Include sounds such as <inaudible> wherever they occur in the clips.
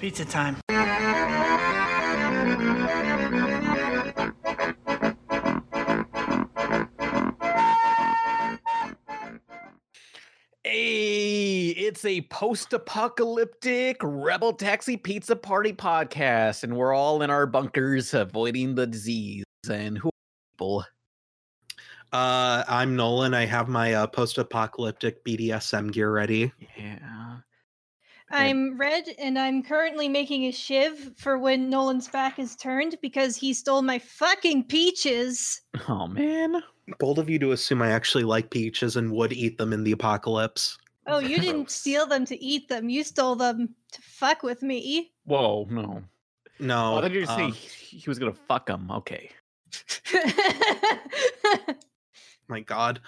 Pizza time. Hey, it's a post-apocalyptic rebel taxi pizza party podcast, and we're all in our bunkers avoiding the disease. And who are people? Uh, I'm Nolan. I have my uh, post-apocalyptic BDSM gear ready. Yeah. I'm Red, and I'm currently making a shiv for when Nolan's back is turned because he stole my fucking peaches. Oh man. Bold of you to assume I actually like peaches and would eat them in the apocalypse. Oh, <laughs> you didn't steal them to eat them. You stole them to fuck with me. Whoa, no. No, Oh, I thought you were saying um, he he was gonna fuck them. Okay. <laughs> my God.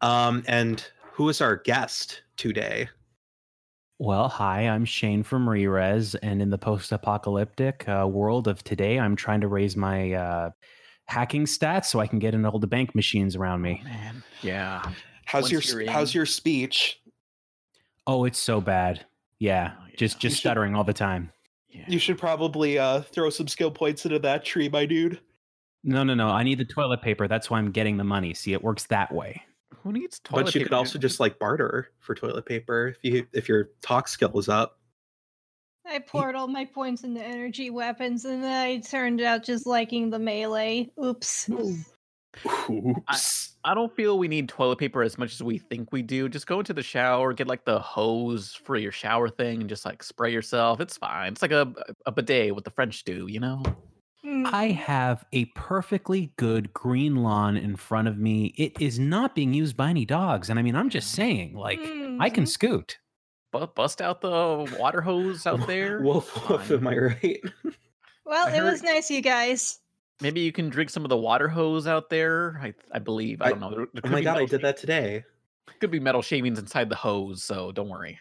Um, and who is our guest today? Well, hi, I'm Shane from Rerez, and in the post-apocalyptic uh, world of today, I'm trying to raise my uh, hacking stats so I can get in all the bank machines around me. Man. Yeah. How's Once your you're how's your speech? Oh, it's so bad. Yeah, Oh, yeah. just You just should- stuttering all the time. Yeah. You should probably uh throw some skill points into that tree, my dude. No, no, no. I need the toilet paper. That's why I'm getting the money. See, it works that way. Who needs toilet but you could also just like barter for toilet paper if you if your talk skill is up. I poured all my points into energy weapons, and then I turned out just liking the melee. Oops. Oops. I don't feel we need toilet paper as much as we think we do. Just go into the shower, get like the hose for your shower thing, and just like spray yourself. It's fine. It's like a a bidet what the French do, you know. Mm. I have a perfectly good green lawn in front of me. It is not being used by any dogs, and I mean, I'm just saying, like, I can Mm. scoot. But bust out the water hose out <laughs> there. Woof woof, Fine. am I right? <laughs> Well, I it was nice, you guys. Maybe you can drink some of the water hose out there. I I believe. I I- don't know. There, there oh my god, I metal did that today. Could be metal shavings inside the hose, so don't worry.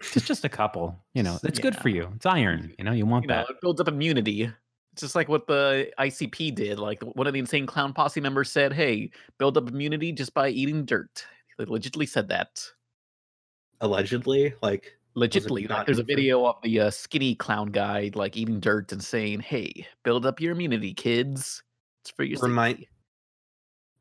It's just a couple. You know, it's good for you. It's iron. You know, you want You know, that. it builds up immunity. It's just like what the ICP did. Like one of the insane clown posse members said, "Hey, build up immunity just by eating dirt." They legitimately said that. Allegedly, like Legitimately, like not there's a video of the uh, skinny clown guy like eating dirt and saying, "Hey, build up your immunity, kids. It's for your Remind- safety."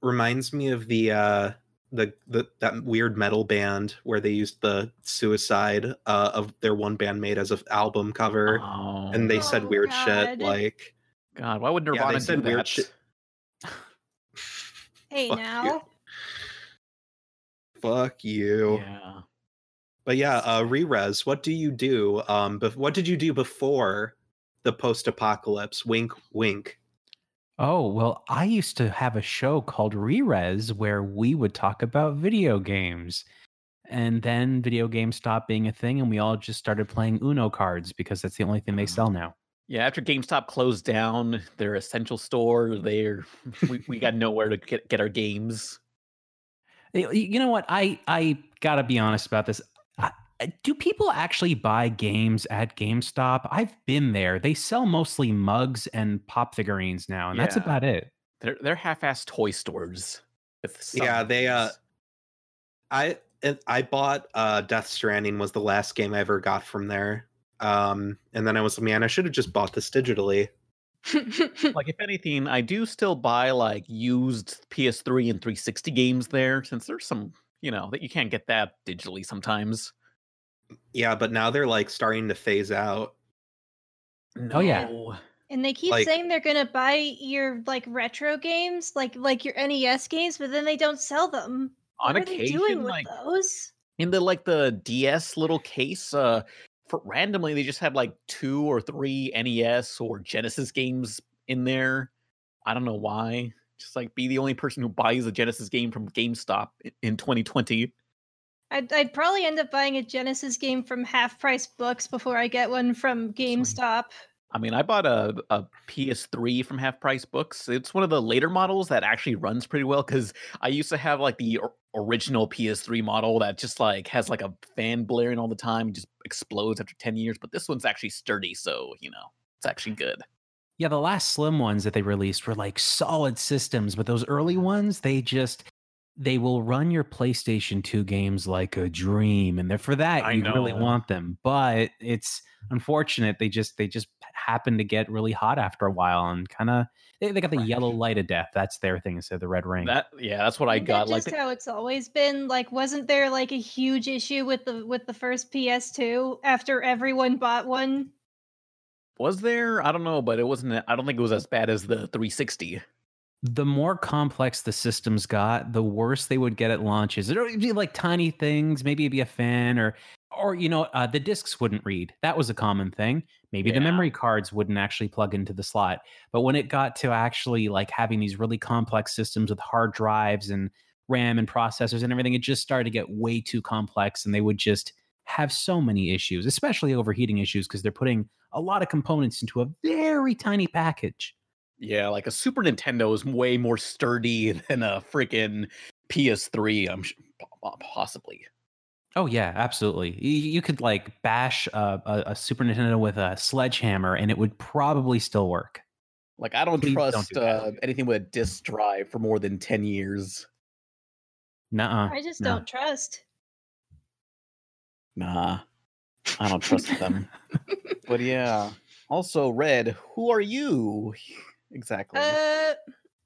reminds me of the uh the, the that weird metal band where they used the suicide uh of their one bandmate as an album cover Oh, and they said Oh, weird God. shit like God, why would Yeah, they Nirvana said do weird that? shit. Hey, <laughs> Fuck you. now. fuck you Yeah. but yeah uh Rerez what do you do um bef- what did you do before the post-apocalypse wink wink Oh, well, I used to have a show called Rerez where we would talk about video games. And then video games stopped being a thing and we all just started playing Uno cards because that's the only thing they uh-huh. sell now. Yeah, after GameStop closed down their essential store, they're we, we got nowhere to get, get our games. You know what? I I got to be honest about this. I, I- do people actually buy games at GameStop? I've been there. They sell mostly mugs and pop figurines now, and that's about it. They're they're half-assed toy stores. Yeah, they, uh, i i bought uh death stranding was the last game i ever got from there um and then i was like, man i should have just bought this digitally <laughs> like if anything, I do still buy like used PS3 and 360 games there, since there's some you know that you can't get that digitally sometimes. Yeah but now they're like starting to phase out Oh, yeah. And they keep Like- saying they're gonna buy your like retro games, like like your NES games, but then they don't sell them. On what are they doing occasion, with like those? in the like the DS little case, uh, for randomly they just have like two or three NES or Genesis games in there. I don't know why. Just like be the only person who buys a Genesis game from GameStop in 2020. I'd, I'd probably end up buying a Genesis game from half price books before I get one from GameStop. I mean, I bought a, a PS3 from Half Price Books. It's one of the later models that actually runs pretty well because I used to have like the original PS3 model that just like has like a fan blaring all the time, and just explodes after 10 years. But this one's actually sturdy, so you know, it's actually good. Yeah, the last slim ones that they released were like solid systems, but those early ones, they just they will run your PlayStation 2 games like a dream. And they're for that, I you really want them. But it's unfortunate. They just they just happen to get really hot after a while and kind of they, they got the Right. yellow light of death. That's their thing instead of the red ring. That yeah, that's what I Isn't got. That Like just how it's always been. Like, wasn't there like a huge issue with the with the first PS2 after everyone bought one? was there? I don't know, but it wasn't. I don't think it was as bad as the 360. The more complex the systems got, the worse they would get at launches. It would be like tiny things, maybe it'd be a fan or or you know, uh, the discs wouldn't read. That was a common thing. Maybe the memory cards wouldn't actually plug into the slot. But when it got to actually like having these really complex systems with hard drives and RAM and processors and everything, it just started to get way too complex and they would just have so many issues, especially overheating issues because they're putting a lot of components into a very tiny package. Yeah, like a Super Nintendo is way more sturdy <laughs> than a freaking PS3. I'm sh- possibly. Oh yeah, absolutely. You, you could like bash a, a, a Super Nintendo with a sledgehammer, and it would probably still work. Like I don't Please don't trust do uh, anything with a disk drive for more than 10 years. Nuh-uh. I just no. don't trust. Nah, I don't trust them. <laughs> But yeah. Also, Red, who are you exactly? Uh,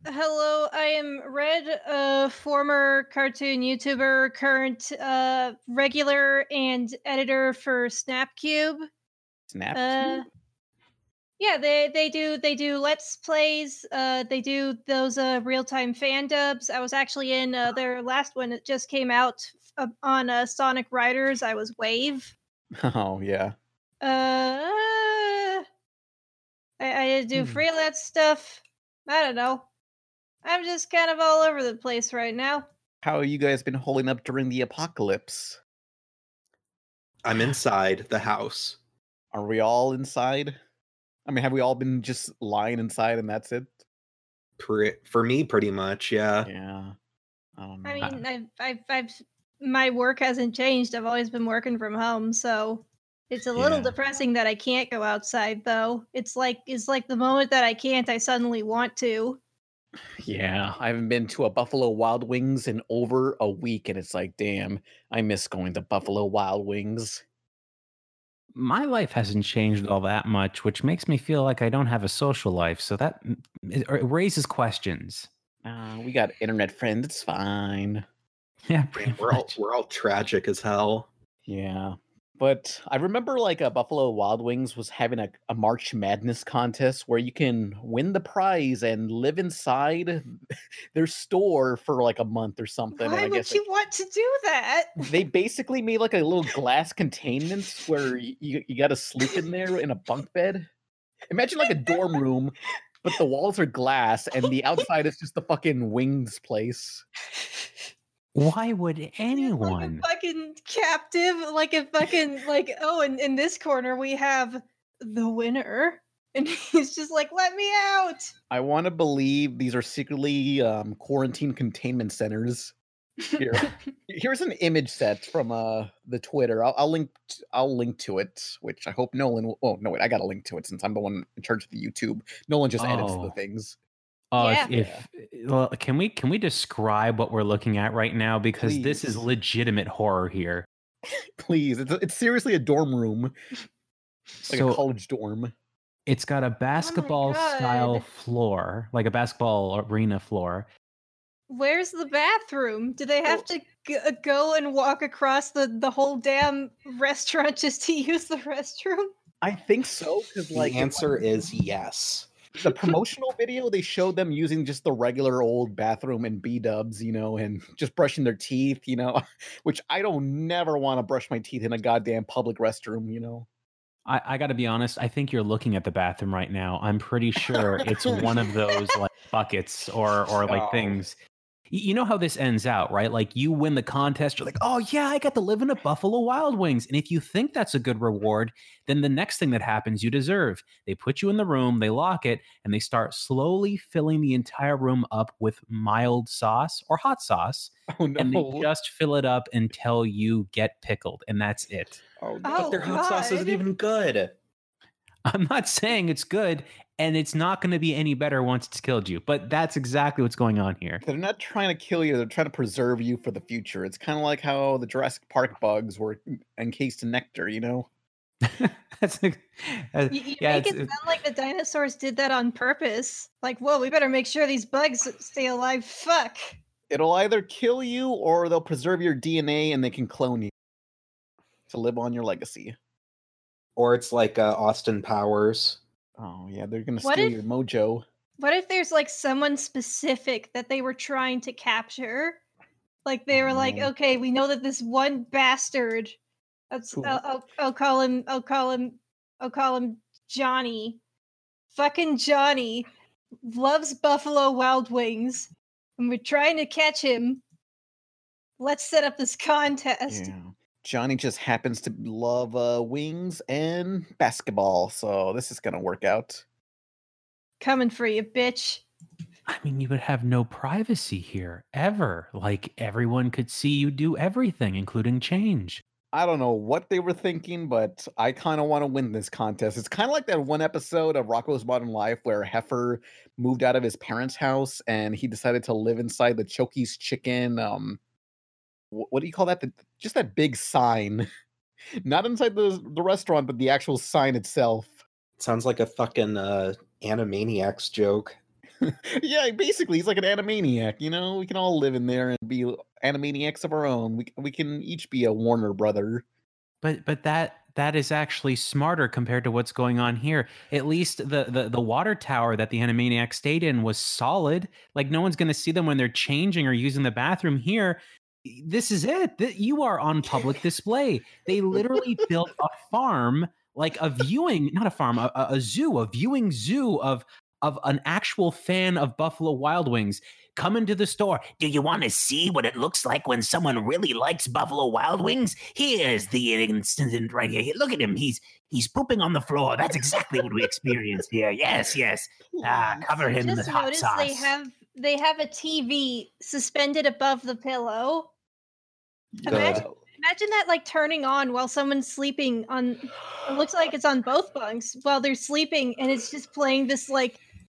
hello, I am Red, a former cartoon YouTuber, current uh regular and editor for Snapcube. Snap. Uh, yeah, they they do they do let's plays. Uh, they do those uh real time fan dubs. I was actually in uh, their last one. It just came out uh, on uh, Sonic Riders. I was Wave. <laughs> oh yeah. Uh, I, I do Hmm. freelance stuff. I don't know. I'm just kind of all over the place right now. How you guys been holding up during the apocalypse? I'm inside the house. Are we all inside? I mean, have we all been just lying inside and that's it? Pre- for me, pretty much, yeah. Yeah. I don't know. I mean, I've, I've, I've, my work hasn't changed. I've always been working from home, so it's a little Yeah. depressing that I can't go outside. Though it's like, it's like the moment that I can't, I suddenly want to. Yeah, I haven't been to a Buffalo Wild Wings in over a week, and it's like, damn, I miss going to Buffalo Wild Wings. My life hasn't changed all that much, which makes me feel like I don't have a social life. So that it, it raises questions. Uh, we got internet friends. It's fine. <laughs> Yeah, pretty We're all we're all tragic as hell. Yeah. But I remember like a Buffalo Wild Wings was having a, a March Madness contest where you can win the prize and live inside their store for like a month or something. Why I would you like, want to do that? they <laughs> basically made like a little glass containment where you, you, you got to sleep in there in a bunk bed. Imagine like a dorm room, but the walls are glass and the outside is just the fucking wings place. <laughs> Why would <laughs> Like anyone? a fucking captive, like a fucking like. Oh, and in this corner we have the winner, <laughs> and he's just like, "Let me out." I want to believe these are secretly um, quarantine containment centers. Here, <laughs> here's an image set from uh the Twitter. I'll, I'll link. t- I'll link to it, which I hope Nolan. Will, oh no, wait, I got to link to it since I'm the one in charge of the YouTube. Nolan just edits the Oh. things. Oh, Yeah. if, if well, can we can we describe what we're looking at right now because this is legitimate horror here. <laughs> Please, it's it's seriously a dorm room, like so a college dorm. it's got a basketball style floor, like a basketball arena floor. Where's the bathroom? Do they have Well- to g- uh, go and walk across the the whole damn restaurant <laughs> just to use the restroom? I think so because The answer is yes. The promotional video they showed them using just the regular old bathroom and b dubs you know and just brushing their teeth you know <laughs> which i don't never want to brush my teeth in a goddamn public restroom you know I, I got to be honest. I think you're looking at the bathroom right now. I'm pretty sure it's one of <laughs> those like buckets or or like Oh. things. Y- You know how this ends out, right? Like you win the contest, you're like, oh yeah, I got to live in a Buffalo Wild Wings. And if you think that's a good reward, then the next thing that happens you deserve. They put you in the room, they lock it, and they start slowly filling the entire room up with mild sauce or hot sauce. oh no And they just fill it up until you get pickled, and that's it. oh, no. Oh, but their hot sauce isn't even good. I'm not saying it's good. And it's not going to be any better once it's killed you. But that's exactly what's going on here. They're not trying to kill you, they're trying to preserve you for the future. It's kind of like how the Jurassic Park bugs were encased in nectar, you know? <laughs> that's like, uh, You, you yeah, make it sound like the dinosaurs did that on purpose. Like, whoa, we better make sure these bugs stay alive. Fuck. It'll either kill you or they'll preserve your DNA and they can clone you to live on your legacy. Or it's like uh, Austin Powers. Oh, yeah, they're to What steal if- your mojo. What if there's like someone specific that they were trying to capture? Like they were like, no. okay, we know that this one bastard. That's uh, Who? I'll, I'll, I'll call him. I'll call him. I'll call him Johnny. Fucking Johnny loves Buffalo Wild Wings, and we're trying to catch him. Let's set up this contest. Yeah. Johnny just happens to love uh, wings and basketball, so this is going to work out. Coming for you, bitch. I mean, you would have no privacy here ever. Like everyone could see you do everything, including change. I don't know what they were thinking, but I kind of want to win this contest. It's kind of like that one episode of Rocko's Modern Life where Heifer moved out of his parents' house and he decided to live inside the Chokey's Chicken. Um, wh- what do you call that? The, just that big sign, <laughs> not inside the the restaurant, but the actual sign itself. Sounds like a fucking uh, Animaniacs joke. <laughs> yeah, basically, he's like an animaniac. You know, we can all live in there and be animaniacs of our own. We we can each be a Warner brother. But but that that is actually smarter compared to what's going on here. At least the the, the water tower that the Animaniac stayed in was solid. Like no one's going to see them when they're changing or using the bathroom here. This is it. That You are on public display. They literally <laughs> built a farm, like a viewing, not a farm, a, a- zoo, a viewing zoo of of an actual fan of Buffalo Wild Wings. Come into the store. Do you want to see what it looks like when someone really likes Buffalo Wild Wings? Here's the incident right here. Look at him. He's he's pooping on the floor. That's exactly what we experienced here. Yes, yes. Ah, cover him in the hot sauce. they have they have a TV suspended above the pillow. Imagine- Imagine that like turning on while someone's sleeping on it looks like it's on both bunks while they're sleeping and it's just playing this like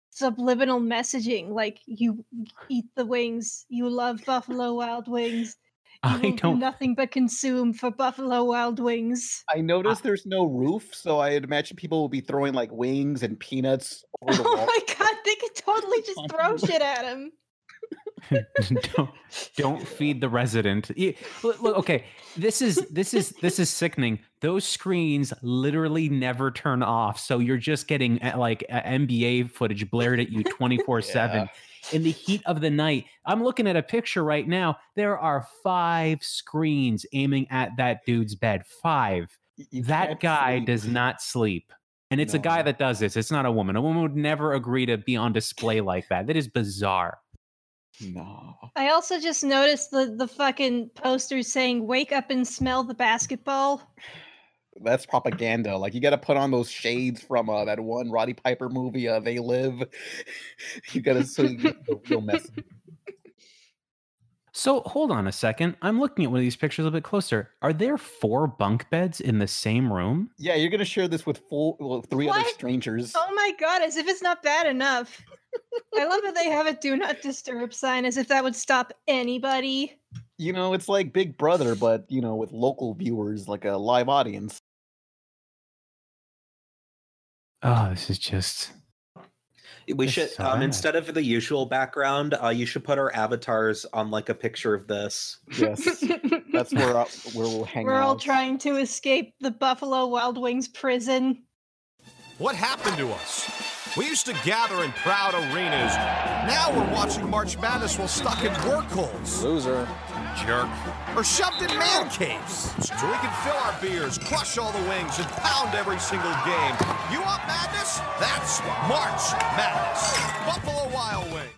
subliminal messaging like you eat the wings, you love Buffalo Wild Wings. You I will do don't nothing but consume for Buffalo Wild Wings. I noticed there's no roof, so I'd imagine people will be throwing like wings and peanuts <laughs> over the Oh wall. my god, they could totally just throw <laughs> shit at him. don't don't feed the resident. Y- Look, look, okay, this is this is this is sickening. Those screens literally never turn off, so you're just getting uh, like uh, NBA footage blared at you <laughs> 24 seven in the heat of the night. I'm looking at a picture right now. There are five screens aiming at that dude's bed. Five. You that guy sleep. does not sleep. And it's a guy that does this. It's not a woman. A woman would never agree to be on display like that. That is bizarre. No. I also just noticed the the fucking posters saying "Wake up and smell the basketball." That's propaganda. Like you got to put on those shades from uh, that one Roddy Piper movie, uh, "They Live." <laughs> you got to so you get the real message. So hold on a second. I'm looking at one of these pictures a little bit closer. Are there four bunk beds in the same room? Yeah, you're gonna share this with four, well, three other strangers. Oh my god, as if it's not bad enough. I love that they have a "Do Not Disturb" sign, as if that would stop anybody. You know, it's like Big Brother, but you know, with local viewers, like a live audience. Oh, this is just. We should so um, instead of the usual background, uh, you should put our avatars on like a picture of this. Yes, <laughs> that's where uh, where we'll hang We're out. all trying to escape the Buffalo Wild Wings prison. What happened to us? We used to gather in proud arenas. Now we're watching March Madness while stuck in work holes. Loser. Jerk. Or shoved in man caves. So we can fill our beers, crush all the wings, and pound every single game. You want madness? That's March Madness. Buffalo Wild Wings.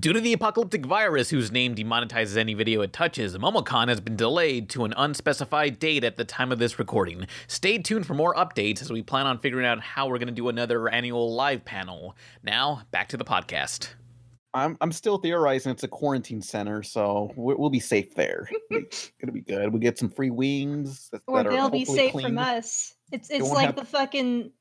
Due to the apocalyptic virus whose name demonetizes any video it touches, MomoCon has been delayed to an unspecified date at the time of this recording. Stay tuned for more updates as we plan on figuring out how we're going to do another annual live panel. Now, back to the podcast. I'm, I'm still theorizing it's a quarantine center, so we'll, we'll be safe there. it's <laughs> gonna be good. We get some free wings, that, Or that they'll be safe cleaned. from us. It's it's like have- the fucking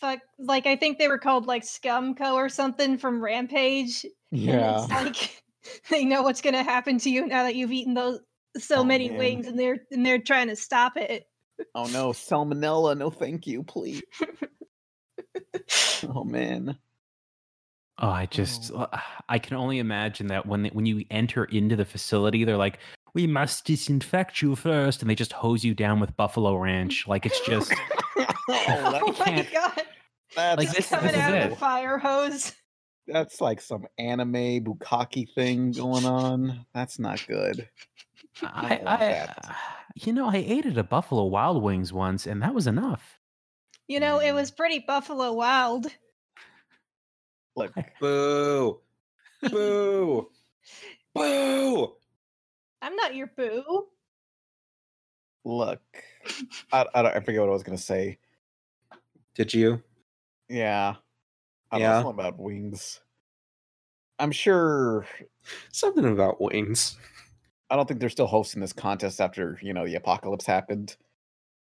fuck like I think they were called like Scumco or something from Rampage. Yeah. it's like <laughs> they know what's gonna happen to you now that you've eaten those so Oh, many man. wings and they're and they're trying to stop it. Oh no, salmonella. No, thank you, please. <laughs> oh man. Oh, I just uh, I can only imagine that when they, when you enter into the facility, they're like, "We must disinfect you first, and they just hose you down with Buffalo Ranch. Like it's <laughs> just oh, oh my god. That's, Like, this- Coming this out of it. the fire hose. that's like some anime bukkake thing going on. That's not good. I, don't I you know I ate at a Buffalo Wild Wings once, and that was enough. You know, it was pretty Buffalo Wild. Look, Boo! Boo! <laughs> Boo! I'm not your boo. look. <laughs> I, I, don't- I forget what I was gonna say. Did you? Yeah. I don't Yeah. know something about wings. I'm sure Something about wings. I don't think they're still hosting this contest after you know the apocalypse happened.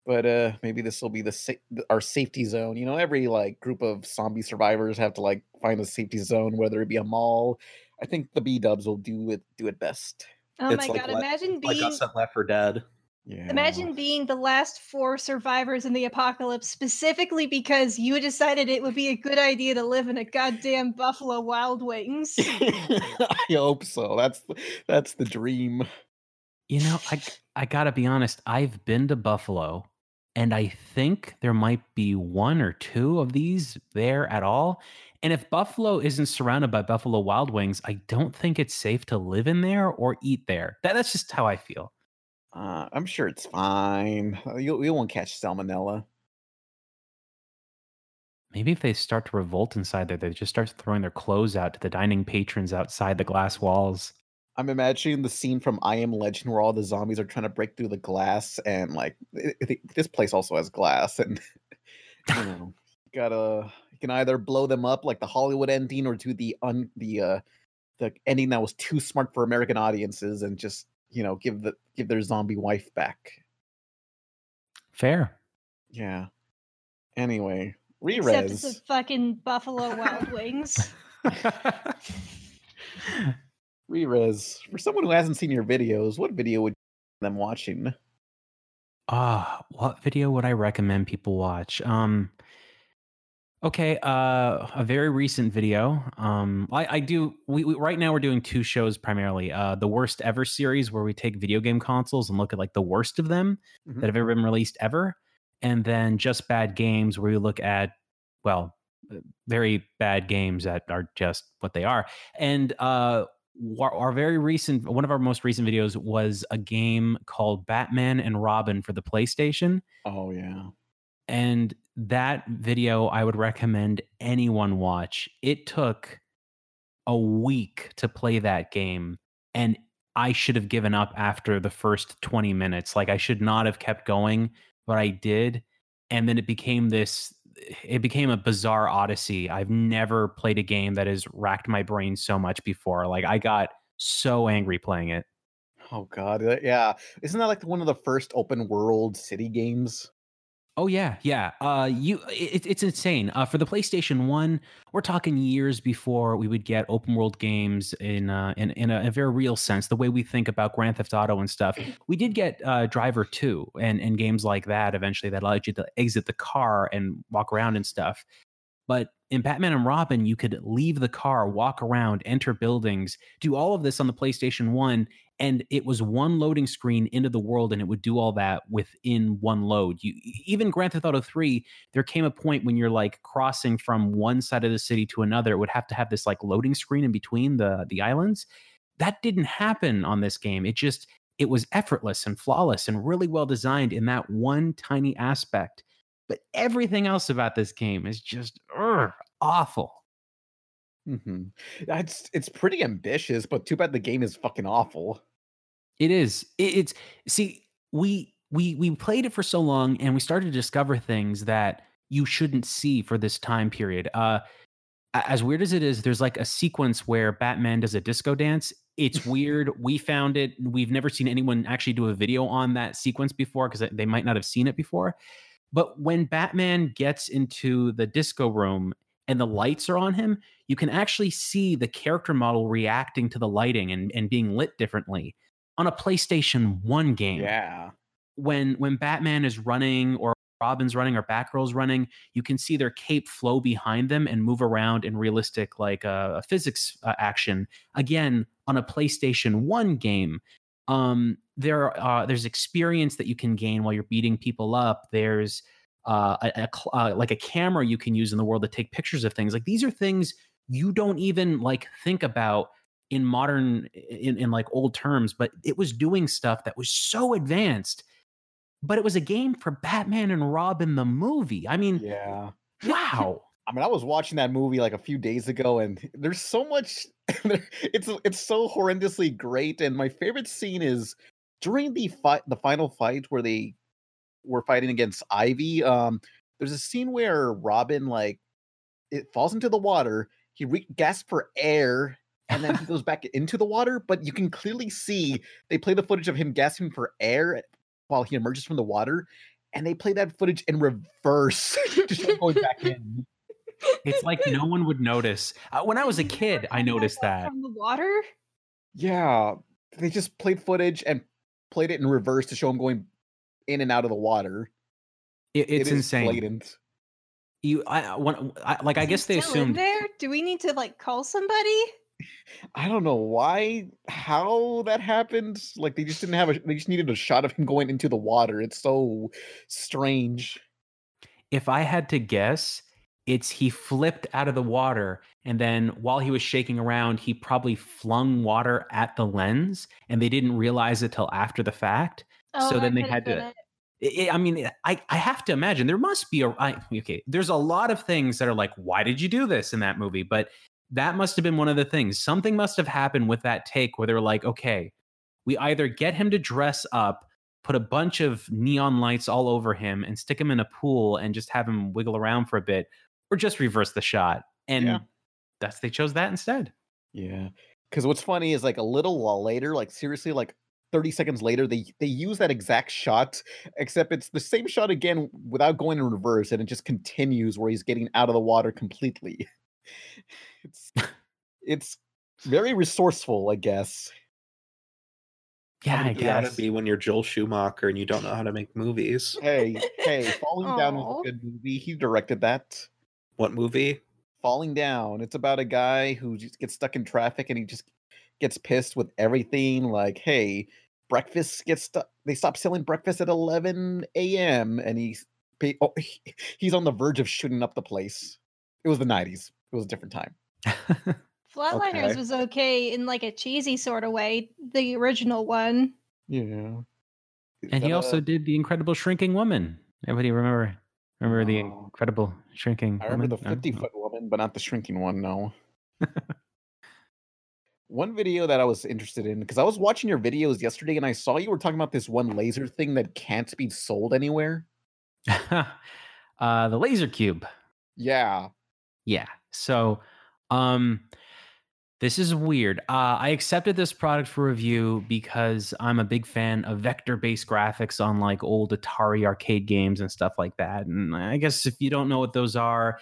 But uh maybe this will be the sa- our safety zone. You know, every like group of zombie survivors have to like find a safety zone, whether it be a mall. I think the B Dubs will do it do it best. Oh It's my like god, le- imagine Like being us at Left 4 Dead. Yeah. imagine being the last four survivors in the apocalypse specifically because you decided it would be a good idea to live in a goddamn Buffalo Wild Wings. <laughs> I hope so. That's that's the dream. You know, I I gotta be honest. I've been to Buffalo, and I think there might be one or two of these there at all. And if Buffalo isn't surrounded by Buffalo Wild Wings, I don't think it's safe to live in there or eat there. That, that's just how I feel. Uh, I'm sure it's fine. Uh, You you won't catch salmonella. Maybe if they start to revolt inside there, they just start throwing their clothes out to the dining patrons outside the glass walls. I'm imagining the scene from I Am Legend where all the zombies are trying to break through the glass, and like i- i- this place also has glass, and <laughs> you know, gotta you can either blow them up like the Hollywood ending, or do the un the uh the ending that was too smart for American audiences, and just you know give the give their zombie wife back. Fair. Yeah. Anyway, Except it's a Rerez. fucking Buffalo Wild Wings. <laughs> <laughs> Rerez. For someone who hasn't seen your videos, what video would you them watching? Ah, what video would I recommend people watch? Um Okay, uh a very recent video. Um I, I do we, we right now we're doing two shows primarily. Uh the worst ever series where we take video game consoles and look at like the worst of them Mhm. that have ever been released ever. And then just bad games where we look at well, uh, very bad games that are just what they are. And uh our, very recent one of our most recent videos was a game called Batman and Robin for the PlayStation Oh yeah. and that video I would recommend anyone watch. It took a week to play that game and I should have given up after the first 20 minutes. Like I should not have kept going, but I did. And then it became this it became a bizarre odyssey. I've never played a game that has racked my brain so much before. Like I got so angry playing it. Oh god, uh, yeah. Isn't that like one of the first open world city games? Oh yeah, yeah. Uh, you, it, it's insane. Uh, for the PlayStation One, we're talking years before we would get open world games in uh, in in a, a very real sense, the way we think about Grand Theft Auto and stuff. We did get uh, Driver Two and and games like that eventually that allowed you to exit the car and walk around and stuff. But in Batman and Robin, you could leave the car, walk around, enter buildings, do all of this on the PlayStation One, and it was one loading screen into the world and it would do all that within one load. You even grand theft auto 3 there came a point when you're like crossing from one side of the city to another it would have to have this like loading screen in between the the islands. That didn't happen on this game. It just it was effortless and flawless and really well designed in that one tiny aspect but everything else about this game is just ugh, awful hmm That's it's pretty ambitious, but too bad the game is fucking awful. It is. It, it's see, we we we played it for so long, and we started to discover things that you shouldn't see for this time period. Uh, as weird as it is, there's like a sequence where Batman does a disco dance. It's <laughs> weird. we found it. We've never seen anyone actually do a video on that sequence before because they might not have seen it before. But when Batman gets into the disco room and the lights are on him, you can actually see the character model reacting to the lighting and, and being lit differently. On a PlayStation 1 game, Yeah. when when Batman is running or Robin's running or Batgirl's running, you can see their cape flow behind them and move around in realistic like uh, physics uh, action. Again, on a PlayStation One game, um, there uh, there's experience that you can gain while you're beating people up. There's uh, a, a uh, like a camera you can use in the world to take pictures of things. Like these are things you don't even like think about in modern in, in like old terms, but it was doing stuff that was so advanced but it was a game for Batman and Robin the movie. I mean, Yeah. wow. I mean, I was watching that movie like a few days ago, and there's so much. <laughs> it's it's so horrendously great. And my favorite scene is during the fight, the final fight where they were fighting against Ivy. Um, there's a scene where Robin like it falls into the water. He re- gasps for air, and then he <laughs> goes back into the water. But you can clearly see they play the footage of him gasping for air while he emerges from the water, and they play that footage in reverse, <laughs> just going back in. It's like no one would notice. Uh, when I was a kid, I noticed that. from the water. Yeah, they just played footage and played it in reverse to show him going in and out of the water. It, It it's is insane. blatant. You, I, I- when, I, like, I Is he guess they assumed. there. Do we need to like call somebody? I don't know why, how that happened. Like they just didn't have a. They just needed a shot of him going into the water. It's so strange. If I had to guess, it's he flipped out of the water, and then while he was shaking around, he probably flung water at the lens, and they didn't realize it till after the fact. Oh, So then they had to- it. I I mean, I, I have to imagine there must be a I, okay. There's a lot of things that are like, why did you do this in that movie? But that must have been one of the things. Something must have happened with that take where they're like, okay, we either get him to dress up, put a bunch of neon lights all over him, and stick him in a pool and just have him wiggle around for a bit, or just reverse the shot. And Yeah. that's they chose that instead. Yeah, because what's funny is like a little while later, like seriously, like 30 seconds later, they they use that exact shot, except it's the same shot again without going in reverse, and it just continues where he's getting out of the water completely. <laughs> It's it's very resourceful, I guess. Yeah, I you gotta be when you're Joel Schumacher and you don't know how to make movies. Hey, hey, <laughs> Falling Down was a good movie. He directed that. What movie? Falling Down. It's about a guy who just gets stuck in traffic and he just gets pissed with everything. Like, hey, breakfast gets stuck. They stop selling breakfast at 11 a.m. and he's pa- oh, <laughs> he- he's on the verge of shooting up the place. It was the 90s. It was a different time. <laughs> Flatliners Okay. was okay in like a cheesy sort of way. The original one. Yeah. and he also uh did the Incredible Shrinking Woman. Everybody remember remember the Incredible Shrinking? I remember Woman? the No? 50 No. foot woman, but not the shrinking one. No. <laughs> one video that I was interested in because I was watching your videos yesterday and I saw you were talking about this one laser thing that can't be sold anywhere. <laughs> uh, the Laser Cube. Yeah. Yeah. So, um, this is weird. Uh, I accepted this product for review because I'm a big fan of vector-based graphics on like old Atari arcade games and stuff like that. And I guess if you don't know what those are,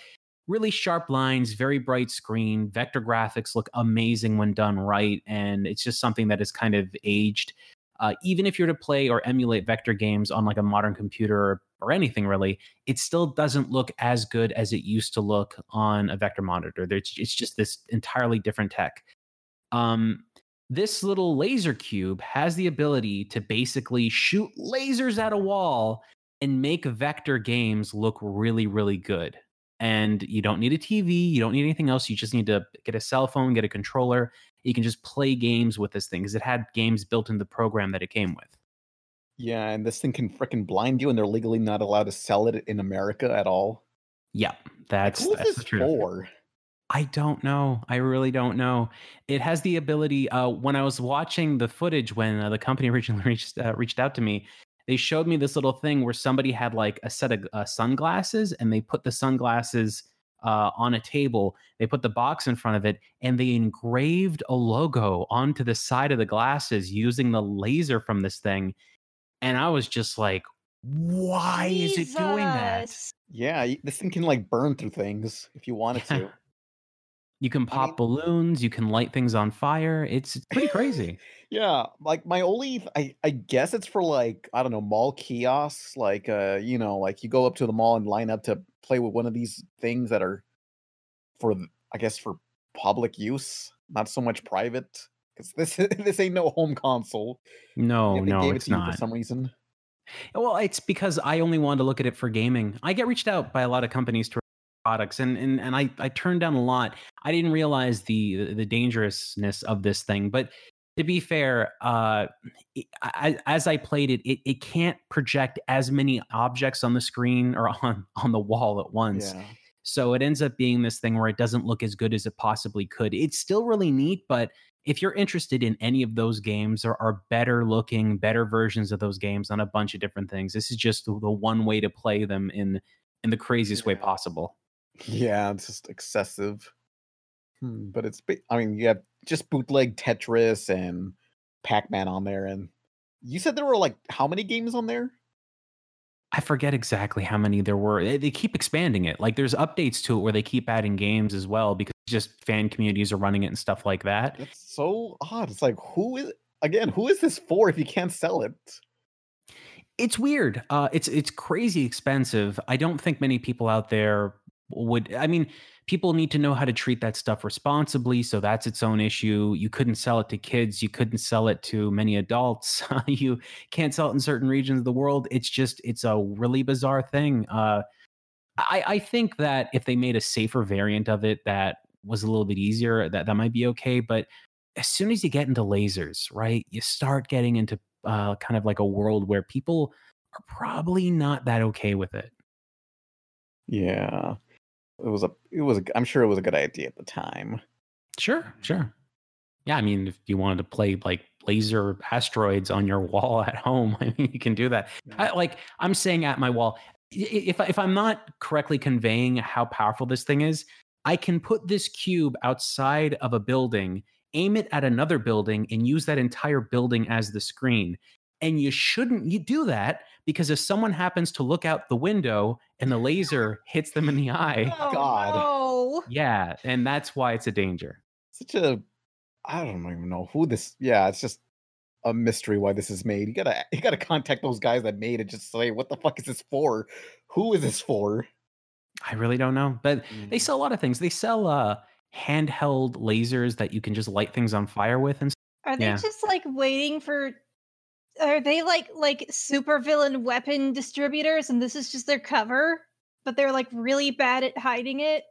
really sharp lines, very bright screen, vector graphics look amazing when done right, and it's just something that is kind of aged. Uh, even if you're to play or emulate vector games on like a modern computer or, or anything really, it still doesn't look as good as it used to look on a vector monitor. There's, it's just this entirely different tech. Um, this little laser cube has the ability to basically shoot lasers at a wall and make vector games look really, really good. And you don't need a TV, you don't need anything else. You just need to get a cell phone, get a controller. You can just play games with this thing because it had games built in the program that it came with. Yeah, and this thing can freaking blind you, and they're legally not allowed to sell it in America at all. Yeah, that's is that's truth. for? I don't know. I really don't know. It has the ability. Uh, when I was watching the footage, when uh, the company <laughs> originally reached uh, reached out to me, they showed me this little thing where somebody had like a set of uh, sunglasses, and they put the sunglasses uh, on a table. They put the box in front of it, and they engraved a logo onto the side of the glasses using the laser from this thing. And I was just like, Why is it doing that? Yeah, this thing can like burn through things if you wanted Yeah. to. You can pop mean- balloons, you can light things on fire. It's, it's pretty crazy. Yeah, like my only, th- I I guess it's for like I don't know mall kiosks. Like uh, you know, like you go up to the mall and line up to play with one of these things that are for, I guess, for public use, not so much private. Because this <laughs> this ain't no home console. No, they no, gave it it's to you not. for some reason. Well, it's because I only wanted to look at it for gaming. I get reached out by a lot of companies to products and and, and I, I turned down a lot. I didn't realize the the dangerousness of this thing. But to be fair, uh, I, as I played it, it, it can't project as many objects on the screen or <laughs> on, on the wall at once. Yeah. So it ends up being this thing where it doesn't look as good as it possibly could. It's still really neat, but if you're interested in any of those games, there are better looking, better versions of those games on a bunch of different things. This is just the, one way to play them in in the craziest way possible. Yeah, it's just excessive. Hmm, but it's, I mean, you have just bootleg Tetris and Pac Man on there. And you said there were like how many games on there? I forget exactly how many there were. They, they keep expanding it. Like there's updates to it where they keep adding games as well because just fan communities are running it and stuff like that. It's so odd. It's like, who is, again, who is this for if you can't sell it? it's weird. Uh, it's it's crazy expensive. I don't think many people out there would. I mean, people need to know how to treat that stuff responsibly. So that's its own issue. You couldn't sell it to kids. You couldn't sell it to many adults. <laughs> you can't sell it in certain regions of the world. It's just it's a really bizarre thing. Uh, I, I think that if they made a safer variant of it that was a little bit easier, that that might be okay. But as soon as you get into lasers, right, you start getting into uh, kind of like a world where people are probably not that okay with it. Yeah. It was a, it was, a, I'm sure it was a good idea at the time. Sure, sure. Yeah, I mean, if you wanted to play like laser asteroids on your <laughs> wall at home, I mean, you can do that. I, like I'm saying at my wall, if if I'm not correctly conveying how powerful this thing is, I can put this cube outside of a building, aim it at another building, and use that entire building as the screen. And you shouldn't you do that because if someone happens to look out the window and the laser <gasps> hits them in the eye, Oh, God. no. yeah, and that's why it's a danger. Such a, I don't even know who this, yeah, it's just a mystery why this is made. You gotta, you gotta contact those guys that made it. Just say, what the fuck is this for? Who is this for? I really don't know, but they Mm. sell a lot of things. They sell uh handheld lasers that you can just light things on fire with and Are they Yeah. just like waiting for? Are they like like supervillain weapon distributors, and this is just their cover? But they're like really bad at hiding it.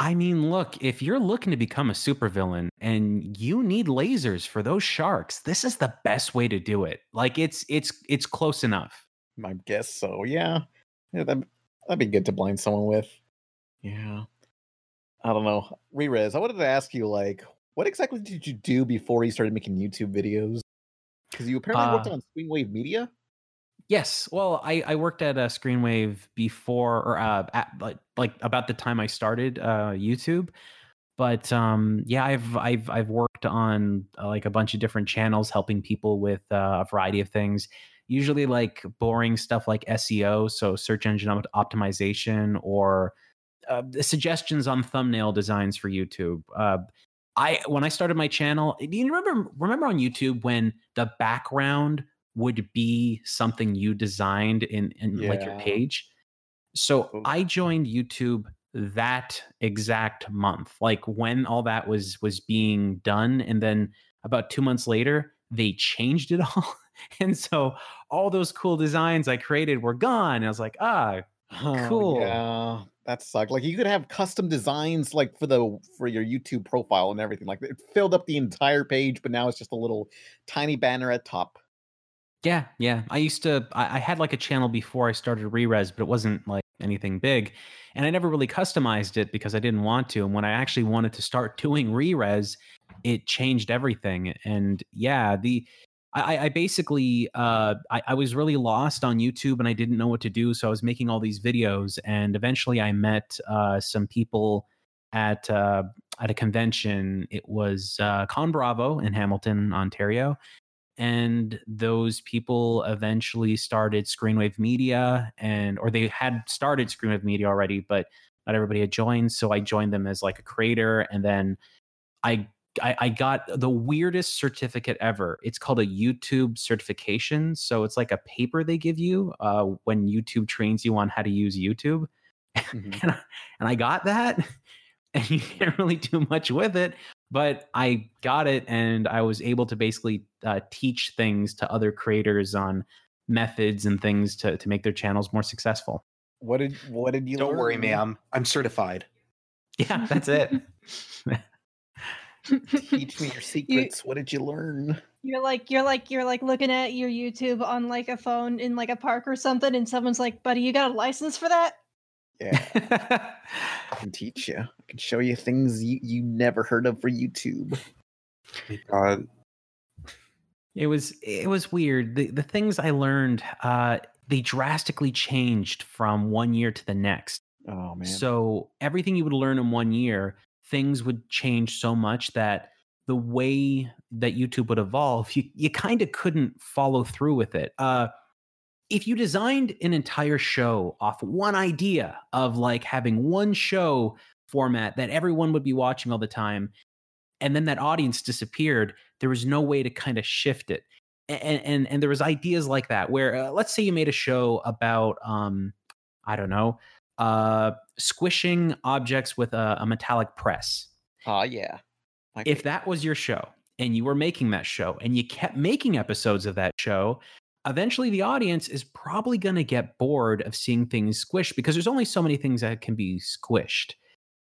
I mean, look, if you're looking to become a supervillain and you need lasers for those sharks, this is the best way to do it. Like it's it's it's close enough. I guess so. Yeah, yeah, that that'd be good to blind someone with. Yeah, I don't know. Rerez, I wanted to ask you, like, what exactly did you do before you started making YouTube videos? Because you apparently worked Uh, on Screenwave Media. Yes. Well, I, I worked at a Screenwave before, or uh, at, like like about the time I started uh, YouTube. But um, yeah, I've I've I've worked on uh, like a bunch of different channels, helping people with uh, a variety of things. Usually, like boring stuff like SEO, so search engine opt- optimization, or uh, the suggestions on thumbnail designs for YouTube. Uh, I when I started my channel, do you remember remember on YouTube when the background would be something you designed in, in like your page. So Cool. I joined YouTube that exact month, like when all that was was being done, and then about two months later, they changed it <laughs> all, and so all those cool designs I created were gone. And I was like, ah, Oh, cool. Yeah, that sucked. Like you could have custom designs like for the for your YouTube profile and everything. Like it filled up the entire page, but now it's just a little tiny banner at top. Yeah, yeah. I used to. I, I had like a channel before I started Rerez, but it wasn't like anything big, and I never really customized it because I didn't want to. And when I actually wanted to start <laughs> doing Rerez, it changed everything. And yeah, the I, I- basically uh, I, I was really lost on YouTube and I didn't know what to do, so I was making all these videos, and eventually I met uh, some people at uh, at a convention. It was uh, Con Bravo in Hamilton, Ontario and those people eventually started Screenwave Media, and or they had started Screenwave Media already, but not everybody had joined. So I joined them as like a creator, and then I I, I got the weirdest certificate ever. It's called a YouTube certification. So it's like a paper they give you uh, when YouTube trains you on how to use YouTube. <laughs> Mhm. and, I, and I got that, <laughs> and you can't really do much with it. But I got it, and I was able to basically uh, teach things to other creators on methods and things to to make their channels more successful. What did what did you Don't worry, learn? ma'am. I'm certified. Yeah, that's it. <laughs> Teach me your <laughs> secrets. what did you learn? You're like you're like you're like looking at your YouTube on like a phone in like a park or something, and someone's like, "Buddy, you got a license for that?" Yeah, <laughs> I can teach you. I can show you things you, you never heard of for YouTube. God, It was it was weird. The the things I learned, uh, they drastically changed from one year to the next. Oh man. So everything you would learn in one year, things would change so much that the way that YouTube would evolve, <laughs> you, you kind of couldn't follow through with it. Uh, if you designed an entire show off one idea of like having one show format that everyone would be watching all the time, and then that audience disappeared, there was no way to kind of shift it. And and and there was ideas like that where uh, let's say you made a show about um I don't know uh squishing objects with a, a metallic press oh yeah. My if that was your show and you were making that show and you kept making episodes of that show eventually the audience is probably going to get bored of seeing things squished because there's only so many things that can be squished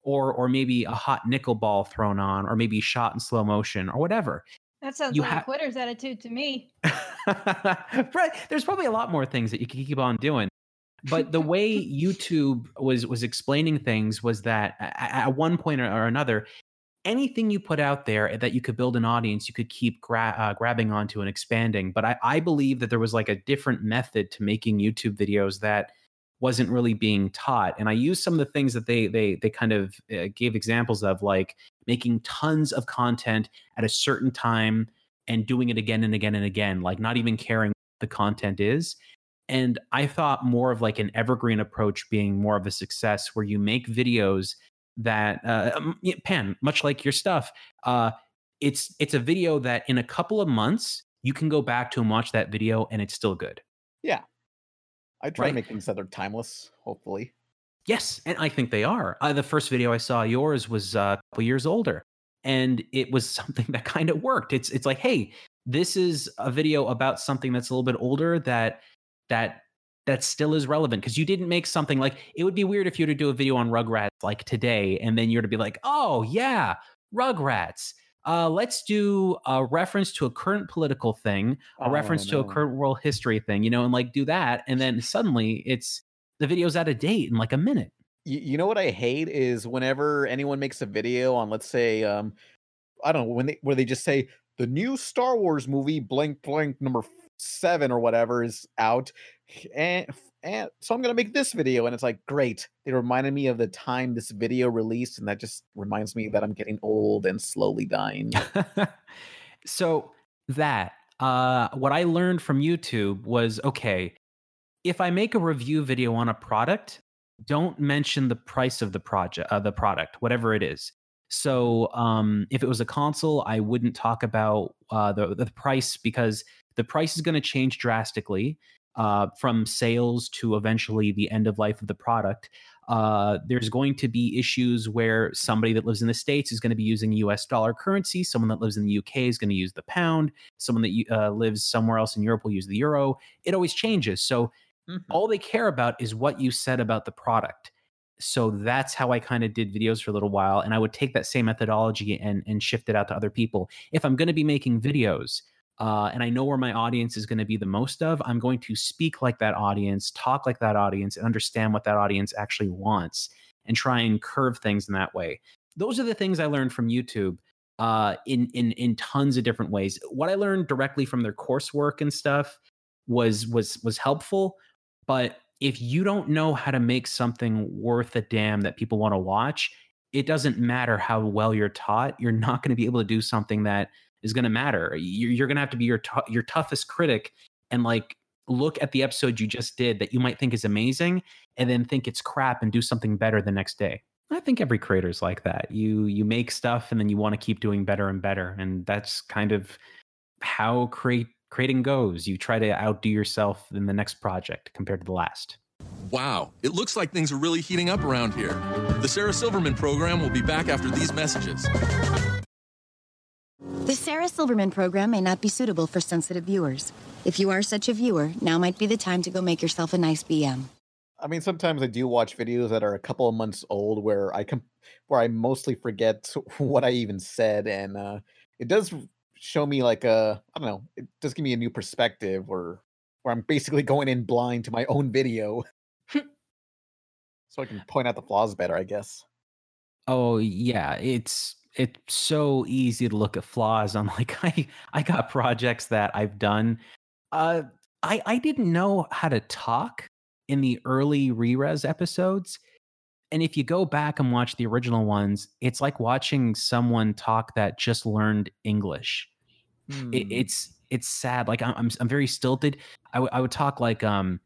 or or maybe a hot nickel ball thrown on or maybe shot in slow motion or whatever That sounds You like ha- a quitter's attitude to me. <laughs> right. There's probably a lot more things that you can keep on doing. But the way <laughs> YouTube was was explaining things was that at one point or another, anything you put out there that you could build an audience, you could keep gra- uh, grabbing onto and expanding. But I, I believe that there was like a different method to making YouTube videos that wasn't really being taught. And I used some of the things that they they they kind of uh, gave examples of, like making tons of content at a certain time and doing it again and again and again, like not even caring what the content is. And I thought more of like an evergreen approach being more of a success where you make videos that uh um, pan much like your stuff uh it's it's a video that in a couple of months you can go back to and watch that video and it's still good Yeah. I try right. to make things that are timeless. Hopefully. Yes, and I think they are. Uh, the first video I saw yours was uh, a couple years older, and it was <laughs> something that kind of worked. It's it's like, hey, this is a video about something that's a little bit older that that that still is relevant because you didn't make something like it would be weird if you were to do a video on Rugrats like today, and then you're to be like, oh yeah, Rugrats. Uh, let's do a reference to a current political thing, a Oh, reference to a current world history thing, you know, and like do that, and then suddenly it's the video's out of date in like a minute. You, you know what I hate is whenever anyone makes a video on, let's say, um, I don't know, when they where they just say the new Star Wars movie blank blank number seven or whatever is out, and and so I'm gonna make this video, and it's like great. They reminded me of the time this video released, and that just reminds me that I'm getting old and slowly dying. <laughs> so that uh, what I learned from YouTube was okay. If I make a review video on a product, don't mention the price of the project, uh, the product, whatever it is. So um, if it was a console, I wouldn't talk about uh, the the price because the price is going to change drastically uh, from sales to eventually the end of life of the product. Uh, there's going to be issues where somebody that lives in the states is going to be using U.S. dollar currency. Someone that lives in the UK is going to use the pound. Someone that uh, lives somewhere else in Europe will use the euro. It always changes. So Mhm. all they care about is what you said about the product. So that's how I kind of did videos for a little while, and I would take that same methodology and and shift it out to other people. If I'm going to be making videos, uh, and I know where my audience is going to be the most of, I'm going to speak like that audience, talk like that audience, and understand what that audience actually wants, and try and curve things in that way. Those are the things I learned from YouTube uh, in in in tons of different ways. What I learned directly from their coursework and stuff was was was helpful, but if you don't know how to make something worth a damn that people want to watch, it doesn't matter how well you're taught. You're not going to be able to do something that is going to matter. You're, you're going to have to be your tou- your toughest critic and like look at the episode you just did that you might think is amazing and then think it's crap and do something better the next day. I think every creator is like that. You you make stuff and then you want to keep doing better and better and that's kind of how create creating goes. You try to outdo yourself in the next project compared to the last. Wow, it looks like things are really heating up around here. The Sarah Silverman program will be back after these messages. The Sarah Silverman program may not be suitable for sensitive viewers. If you are such a viewer, now might be the time to go make yourself a nice BM. I mean, sometimes I do watch videos that are a couple of months old where I com- where I mostly forget <laughs> what I even said, and uh, it does show me like a I don't know, it does give me a new perspective or where I'm basically going in blind to my own video, <laughs> so I can point out the flaws better, I guess. Oh yeah, it's it's so easy to look at flaws. <laughs> I'm like I I got projects that I've done. Uh I I didn't know how to talk in the early Rerez episodes. And if you go back and watch the original ones, it's like watching someone talk that just learned English. It, Hmm. it's it's sad. Like I'm I'm, I'm very stilted. I, w- I would talk like um,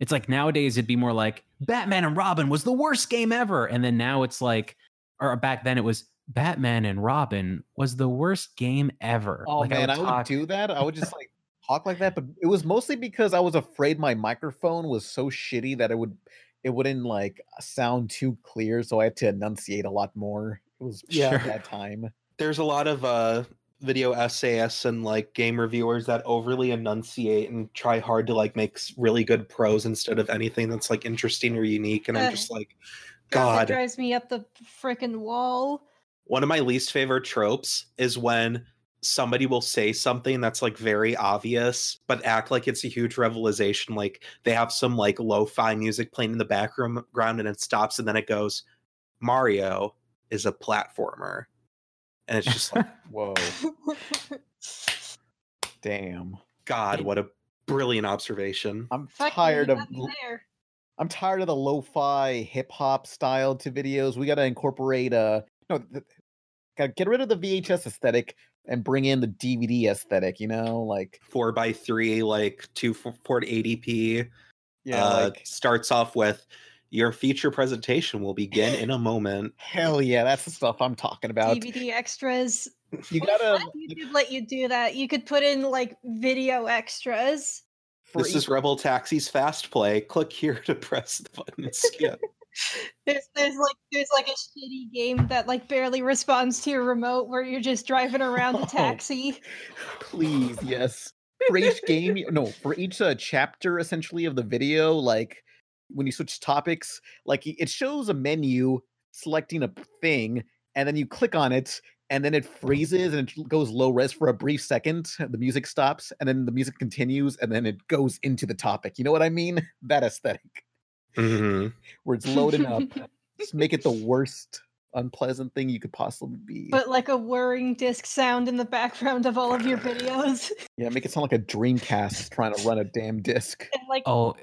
it's like nowadays it'd be more like Batman and Robin was the worst game ever, and then now it's like, or back then it was Batman and Robin was the worst game ever. Oh like, man, I would, talk- do that. I would just <laughs> like talk like that, but it was mostly because I was afraid my microphone was so shitty that it would it wouldn't like sound too clear, so I had to enunciate a lot more. It was Yeah. yeah at that time. There's a lot of uh video essayists and like game reviewers that overly enunciate and try hard to like make really good prose instead of anything that's like interesting or unique. And I'm Uh, just like, That God. drives me up the freaking wall. One of my least favorite tropes is when somebody will say something that's like very obvious, but act like it's a huge revelation. Like they have some like lo-fi music playing in the background and it stops and then it goes, Mario is a platformer. And it's just like, <laughs> Whoa, damn! God, what a brilliant observation. I'm Fuck tired you, of there. I'm tired of the lo-fi hip hop style to videos. We got to incorporate uh no, th- gotta get rid of the VHS aesthetic and bring in the DVD aesthetic. You know, like Four by three, like two forty eighty p. yeah, uh, like starts off with your feature presentation will begin in a <laughs> moment. hell yeah, that's the stuff I'm talking about. DVD extras. You gotta You could let you do that. You could put in like video extras. for this each- is Rebel Taxi's fast play. Click here to press the button and skip. <laughs> There's there's like there's like a shitty game that like barely responds to your remote where you're just driving around Oh. a taxi. please yes for each game no for each uh, chapter essentially of the video like when you switch topics like it shows a menu selecting a thing and then you click on it and then it freezes and it goes low res for a brief second the music stops and then the music continues and then it goes into the topic you know what i mean that aesthetic Mhm. <laughs> where it's loading up <laughs> just make it the worst unpleasant thing you could possibly be But like a whirring disc sound in the background of all of your videos. <laughs> yeah make it sound like a dreamcast trying to run a damn disc And like Oh,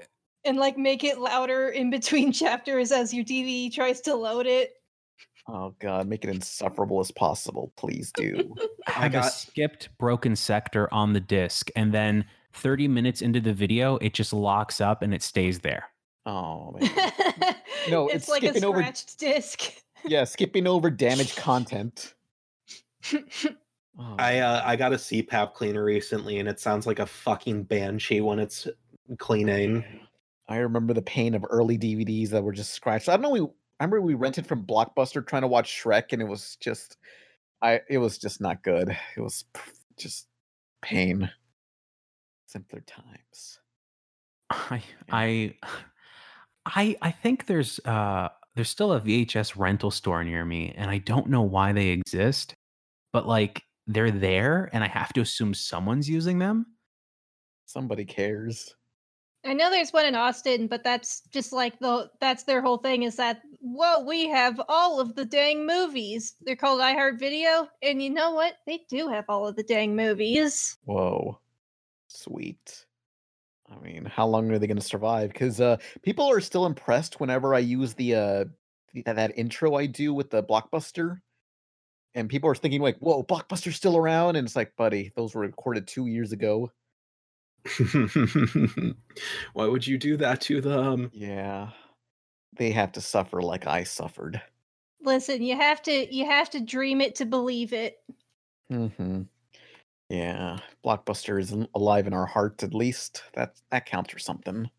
and like make it louder in between chapters as your DVD tries to load it. Oh god, make it insufferable as possible, please do. I have a got skipped broken sector on the disc, and then 30 minutes into the video, it just locks up and it stays there. Oh man. <laughs> No, it's, it's like a skipping over- scratched disc. Yeah, skipping over damaged content. <laughs> Oh, I uh, I got a CPAP cleaner recently, and it sounds like a fucking banshee when it's cleaning. I remember the pain of early DVDs that were just scratched. I don't know. We I remember we rented from Blockbuster trying to watch Shrek, and it was just, I it was just not good. It was just pain. Simpler times. I I I I think there's uh there's still a VHS rental store near me and I don't know why they exist, but like they're there and I have to assume someone's using them. Somebody cares. I know there's one in Austin, but that's just like the that's their whole thing is that whoa, we have all of the dang movies. They're called iHeart Video, and you know what? They do have all of the dang movies. Whoa. Sweet. I mean, how long are they going to survive? Because uh, people are still impressed whenever I use the uh, the, that, that intro I do with the blockbuster. and people are thinking like, "Whoa, Blockbuster's still around," and it's like, buddy, those were recorded two years ago. <laughs> Why would you do that to them? Yeah, they have to suffer like I suffered. Listen, you have to you have to dream it to believe it. hmm Yeah, Blockbuster is alive in our hearts. At least that that counts for something.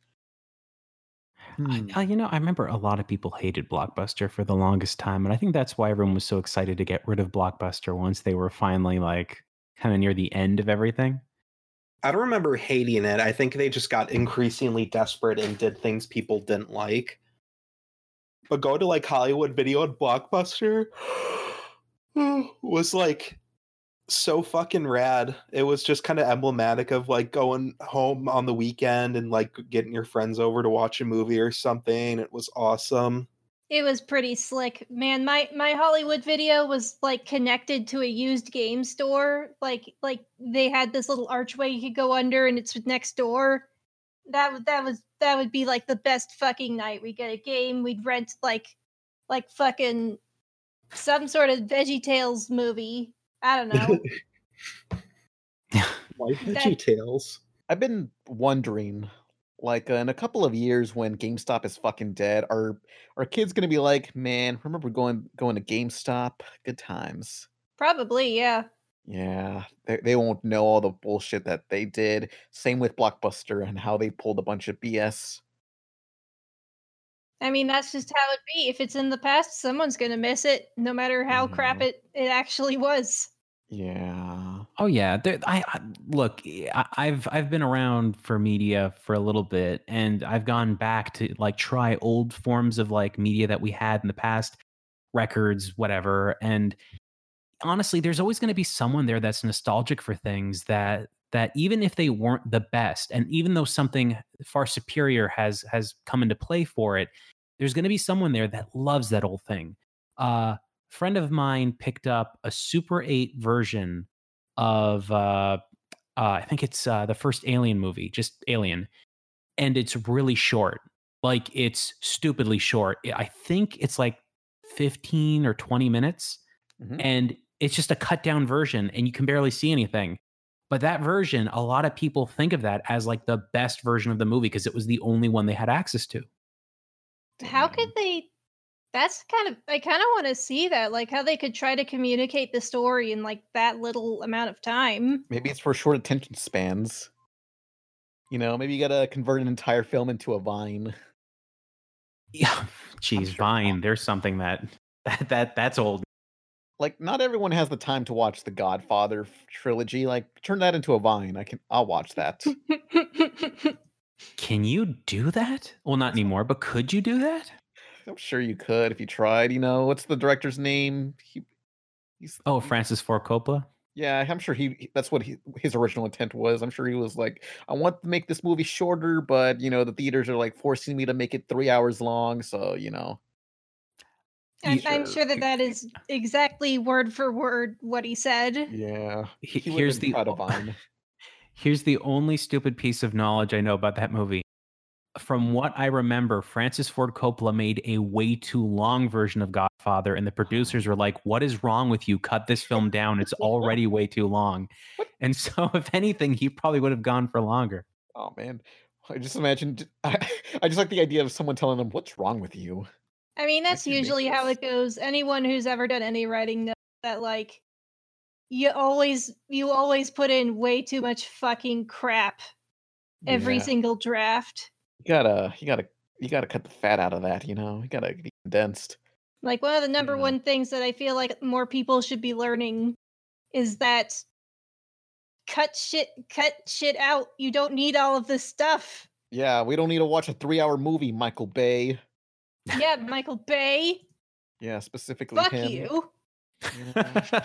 Hmm. I, uh, you know, I remember a lot of people hated Blockbuster for the longest time, and I think that's why everyone was so excited to get rid of Blockbuster once they were finally like kind of near the end of everything. I don't remember hating it. I think they just got increasingly desperate and did things people didn't like. But go to like Hollywood Video and Blockbuster <gasps> was like so fucking rad. It was just kind of emblematic of like going home on the weekend and like getting your friends over to watch a movie or something. It was awesome. It was pretty slick. Man, my my Hollywood video was like connected to a used game store. Like like they had this little archway you could go under and it's next door. That that was that would be like the best fucking night. We get a game, we'd rent like like fucking some sort of Veggie Tales movie. I don't know. <laughs> Why <laughs> That- Veggie Tales? I've been wondering, like, uh, in a couple of years when GameStop is fucking dead, are are kids gonna be like, man, remember going going to GameStop? Good times. Probably, yeah. Yeah, they they won't know all the bullshit that they did. Same with Blockbuster and how they pulled a bunch of BS. I mean, that's just how it be. If it's in the past, someone's gonna miss it, no matter how crap Mhm. it it actually was. Yeah. Oh yeah, there, I, I look. I, I've I've been around for media for a little bit, and I've gone back to like try old forms of like media that we had in the past, records, whatever. And honestly, there's always going to be someone there that's nostalgic for things that that even if they weren't the best, and even though something far superior has has come into play for it, there's going to be someone there that loves that old thing. Uh, friend of mine picked up a Super 8 version of uh, uh I think it's uh the first Alien movie, just Alien, and it's really short. Like it's stupidly short. I think it's like 15 or 20 minutes Mhm. and it's just a cut down version and you can barely see anything. But that version, a lot of people think of that as like the best version of the movie because it was the only one they had access to. How could they? That's kind of I kind of want to see that, like how they could try to communicate the story in like that little amount of time. Maybe it's for short attention spans. You know, maybe you gotta convert an entire film into a vine. <laughs> Yeah. Geez, sure- Vine, there's something that <laughs> that that that's old. Like, not everyone has the time to watch the Godfather trilogy. Like, turn that into a vine. I can. I'll watch that. <laughs> Can you do that? Well, not anymore, but could you do that? I'm sure you could if you tried. You know, what's the director's name? He, he's Oh, Francis Ford Coppola. Yeah, I'm sure he. he- That's what he, his original intent was. I'm sure he was like, I want to make this movie shorter, but you know, the theaters are like forcing me to make it three hours long. So you know, I'm, I'm sure that that is exactly word for word what he said. yeah. He- He here's here's the the of Vine. Here's the only stupid piece of knowledge I know about that movie. From what I remember, Francis Ford Coppola made a way too long version of Godfather, and the producers were like, What is wrong with you? Cut this film down. It's already way too long. <laughs> And so, <laughs> if anything, he probably would have gone for longer. Oh man, I just imagined. I, <laughs> I just like the idea of someone telling them, "What's wrong with you?" I mean, that's usually how it goes. Anyone who's ever done any writing knows that like you always you always put in way too much fucking crap every Yeah. single draft. You gotta, you gotta, you gotta cut the fat out of that. You know, you gotta be condensed. Like one of the number Yeah. one things that I feel like more people should be learning is that cut shit cut shit out. You don't need all of this stuff. Yeah, we don't need to watch a three-hour movie, Michael Bay. Yeah, Michael Bay, Yeah, specifically fuck him. you. Yeah. <laughs>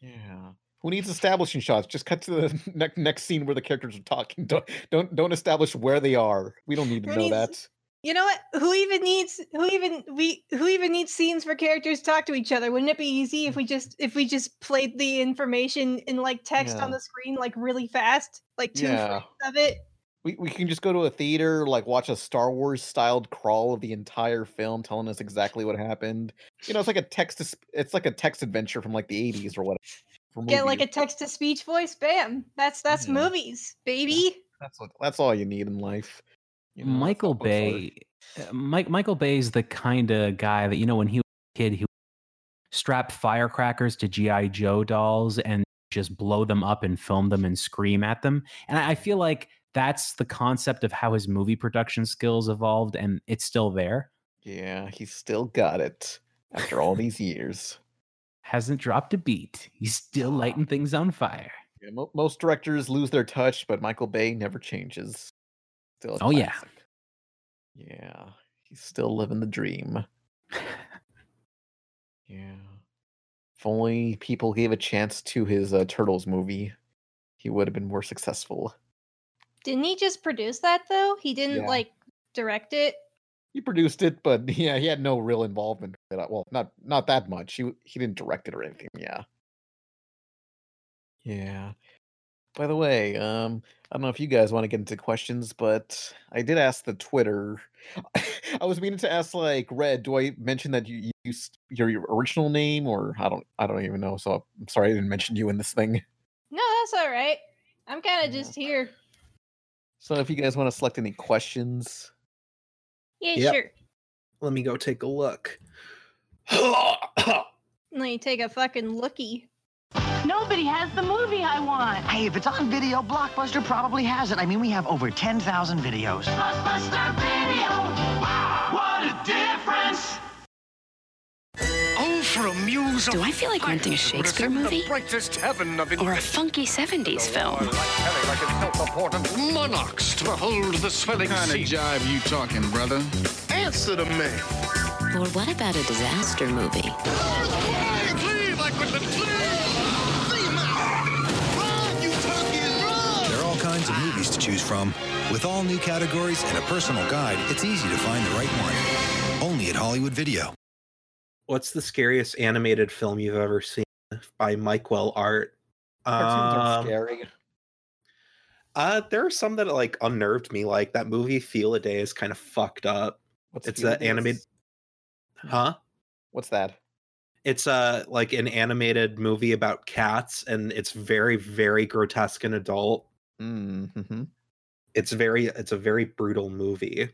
yeah. Who needs establishing shots? Just cut to the <laughs> ne- next scene where the characters are talking. <laughs> Don't don't don't establish where they are. We don't need to Who know needs- that. You know what? Who even needs who even we who even needs scenes for characters talk to each other? Wouldn't it be easy if we just if we just played the information in like text Yeah. on the screen like really fast, like two Yeah. frames of it? We, we can just go to a theater, like watch a Star Wars styled crawl of the entire film, telling us exactly what happened. You know, it's like a text. It's like a text adventure from like the '80s or whatever. Get like a text to speech voice. Bam. That's that's Yeah. movies, baby. That's what. That's all you need in life. You know, Michael all books are. Bay, uh, Mike Michael Bay is the kind of guy that you know when he was a kid, he would strap firecrackers to GI Joe dolls and just blow them up and film them and scream at them. And I I feel like that's the concept of how his movie production skills evolved, and it's still there. Yeah, he's still got it after all these years. Hasn't dropped a beat. He's still lighting things on fire. Yeah, mo- most directors lose their touch, but Michael Bay never changes. Still Oh, yeah. Yeah, he's still living the dream. <laughs> Yeah. If only people gave a chance to his uh, Turtles movie, he would have been more successful. Didn't he just produce that though? He didn't Yeah. like direct it. He produced it, but <laughs> yeah, he had no real involvement. with it. Well, not not that much. He he didn't direct it or anything. Yeah. Yeah. By the way, um, I don't know if you guys want to get into questions, but I did ask the Twitter. <laughs> I was meaning to ask like Red, do I mention that you used your, your original name or I don't I don't even know. So I'm sorry I didn't mention you in this thing. No, that's all right. I'm kind of Yeah. just here. So if you guys want to select any questions, Yeah, Yep. sure. Let me go take a look. <coughs> Let me take a fucking looky. Nobody has the movie I want. Hey, if it's on video, Blockbuster probably has it. I mean, we have over 10,000 videos. Blockbuster Video. Wow, for a muse Do I feel like renting a Shakespeare movie? Heaven of Or a funky 70s film? Like Monarchs to behold the swelling Kind of sea. jive you talking, brother? Answer to me. Or what about a disaster movie? Cleave, I couldn't cleave. Run, you turkeys, run! There are all kinds of movies to choose from. With all new categories and a personal guide, it's easy to find the right one. Only at Hollywood Video. What's the scariest animated film you've ever seen by Mike Well Art? cartoons are Um, scary. Uh, there are some that like unnerved me. Like that movie Felidae is kind of fucked up. What's it's Feel a a Day? animated, huh? What's that? It's uh like an animated movie about cats, and it's very very grotesque and adult. Mm-hmm. It's very it's a very brutal movie,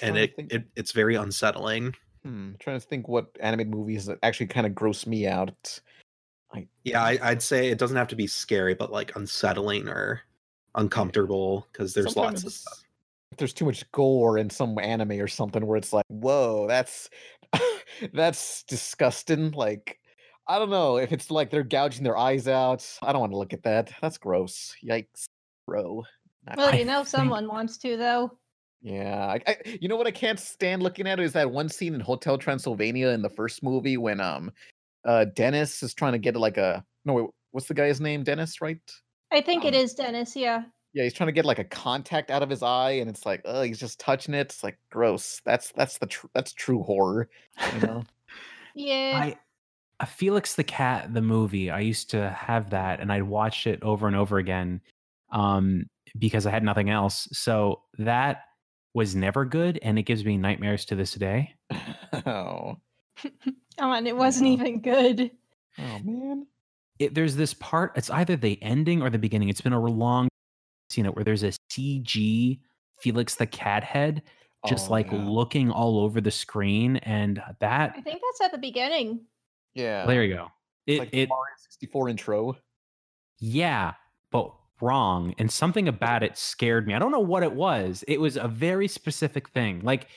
and it, think- it it's very unsettling. Hmm, trying to think what animated movies that actually kind of gross me out. I Yeah, I, I'd say it doesn't have to be scary, but like unsettling or uncomfortable because there's lots of stuff. if there's too much gore in some anime or something where it's like, whoa, that's <laughs> that's disgusting. Like, I don't know if it's like they're gouging their eyes out. I don't want to look at that. That's gross. Yikes, bro. Not- Well, you know, <laughs> think- someone wants to though. Yeah, I, I, you know what I can't stand looking at is that one scene in Hotel Transylvania in the first movie when um, uh, Dennis is trying to get like a no, wait, what's the guy's name? Dennis, right? I think it Um, is Dennis. Yeah. Yeah, he's trying to get like a contact out of his eye, and it's like, oh, he's just touching it. It's like gross. That's that's the tr- that's true horror. You know? <laughs> Yeah. I, uh, Felix the Cat, the movie, I used to have that and I'd watch it over and over again um, because I had nothing else. So that was never good and it gives me nightmares to this day. <laughs> oh, <laughs> Oh, and it oh, wasn't even good. oh man. It, there's this part, it's either the ending or the beginning. It's been a long seen it where there's a CG Felix the Cat head just Oh, like yeah. looking all over the screen. And that, I think that's at the beginning. Yeah. there you go. It's It, like the it, Mario 64 intro. Yeah, but wrong. And something about it scared me. I don't know what it was. It was a very specific thing. Like,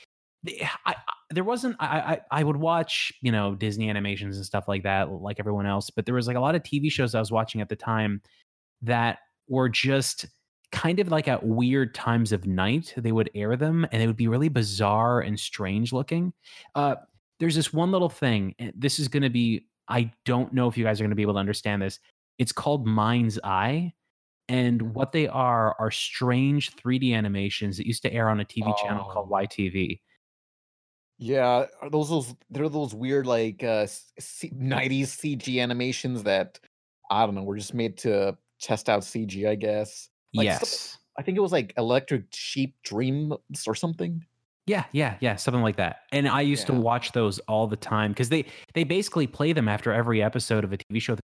I, I there wasn't. I, I I would watch you know Disney animations and stuff like that, like everyone else. But there was like a lot of TV shows I was watching at the time that were just kind of like at weird times of night. They would air them, and they would be really bizarre and strange looking. Uh, there's this one little thing. This is going to be. I don't know if you guys are going to be able to understand this it's called Mind's Eye. And what they are are strange 3D animations that used to air on a TV channel called Oh. YTV. Yeah, are those those they're those weird like uh s- C- 90s CG animations that I don't know, were just made to test out CG, I guess. Like, yes. I think it was like Electric Sheep Dreams or something. Yeah, yeah, yeah, something like that. And I used to watch those all the time because they they basically play them after every episode of a TV show.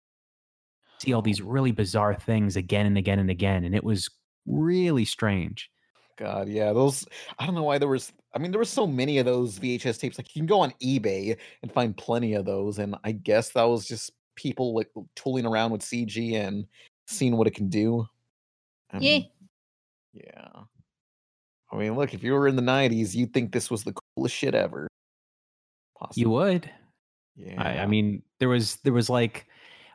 See all these really bizarre things again and again and again, and it was really strange. God, yeah, those. I don't know why there was. I mean, there were so many of those VHS tapes. Like you can go on eBay and find plenty of those, and I guess that was just people like tooling around with CG and seeing what it can do. I Yeah. mean, yeah. I mean, look, if you were in the '90s, you'd think this was the coolest shit ever. You would. Yeah. I, I mean, there was there was like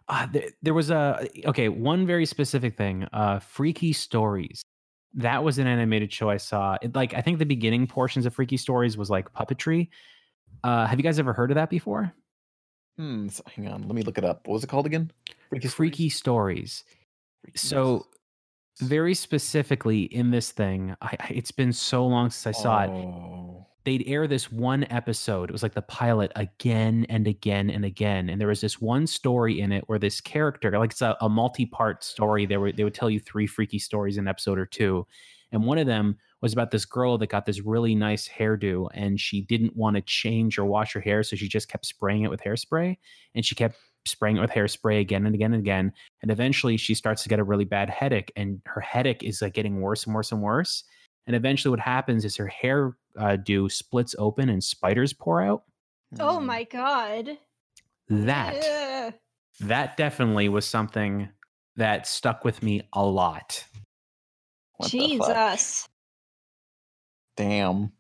uh, there, there was a okay one very specific thing. Uh, Freaky Stories. That was an animated show I saw. It, like I think the beginning portions of Freaky Stories was like puppetry. Uh, have you guys ever heard of that before? Hmm. so hang on. Let me look it up. What was it called again? Freaky Freaky Stories. So, very specifically in this thing, I, I- it's been so long since I saw it. They'd air this one episode. It was like the pilot again and again and again. And there was this one story in it where this character, like it's a, a multi-part story. They were they would tell you three freaky stories in an episode or two. And one of them was about this girl that got this really nice hairdo and she didn't want to change or wash her hair. So she just kept spraying it with hairspray. And she kept spraying it with hairspray again and again and again. And eventually she starts to get a really bad headache. And her headache is like getting worse and worse and worse. And eventually what happens is her hair uh, do splits open and spiders pour out. Oh my god. That Ugh. that definitely was something that stuck with me a lot. What? Jesus. Damn.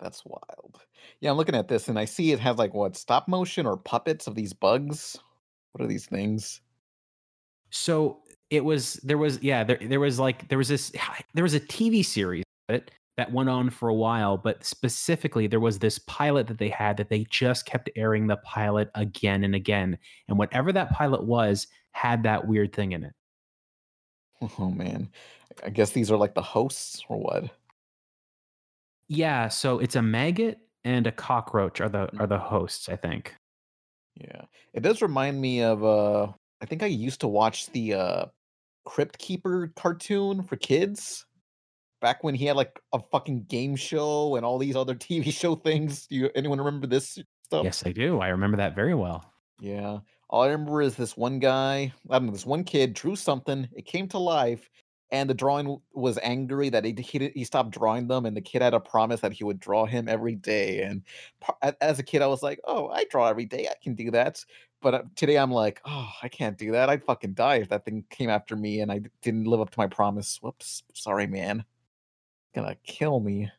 That's wild. Yeah, I'm looking at this and I see it has like what stop motion or puppets of these bugs. What are these things? So it was there was yeah there there was like there was this <sighs> there was a TV series it that went on for a while, but specifically there was this pilot that they had that they just kept airing the pilot again and again, and whatever that pilot was had that weird thing in it. Oh man. I guess these are like the hosts or what? Yeah, so it's a maggot and a cockroach are the are the hosts, I think. Yeah. It does remind me of uh I think I used to watch the uh Crypt Keeper cartoon for kids. Back when he had like a fucking game show and all these other <laughs> TV show things. Do you anyone remember this stuff? Yes, I do. I remember that very well. Yeah. All I remember is this one guy, I don't know, this one kid drew something, it came to life, and the drawing was angry that he, he, he stopped drawing them, and the kid had a promise that he would draw him every day. And as a kid, I was like, oh, I draw every day, I can do that. But uh, today I'm like, oh, I can't do that. I'd fucking die if that thing came after me and I didn't live up to my promise. Whoops. Sorry, man. Gonna kill me.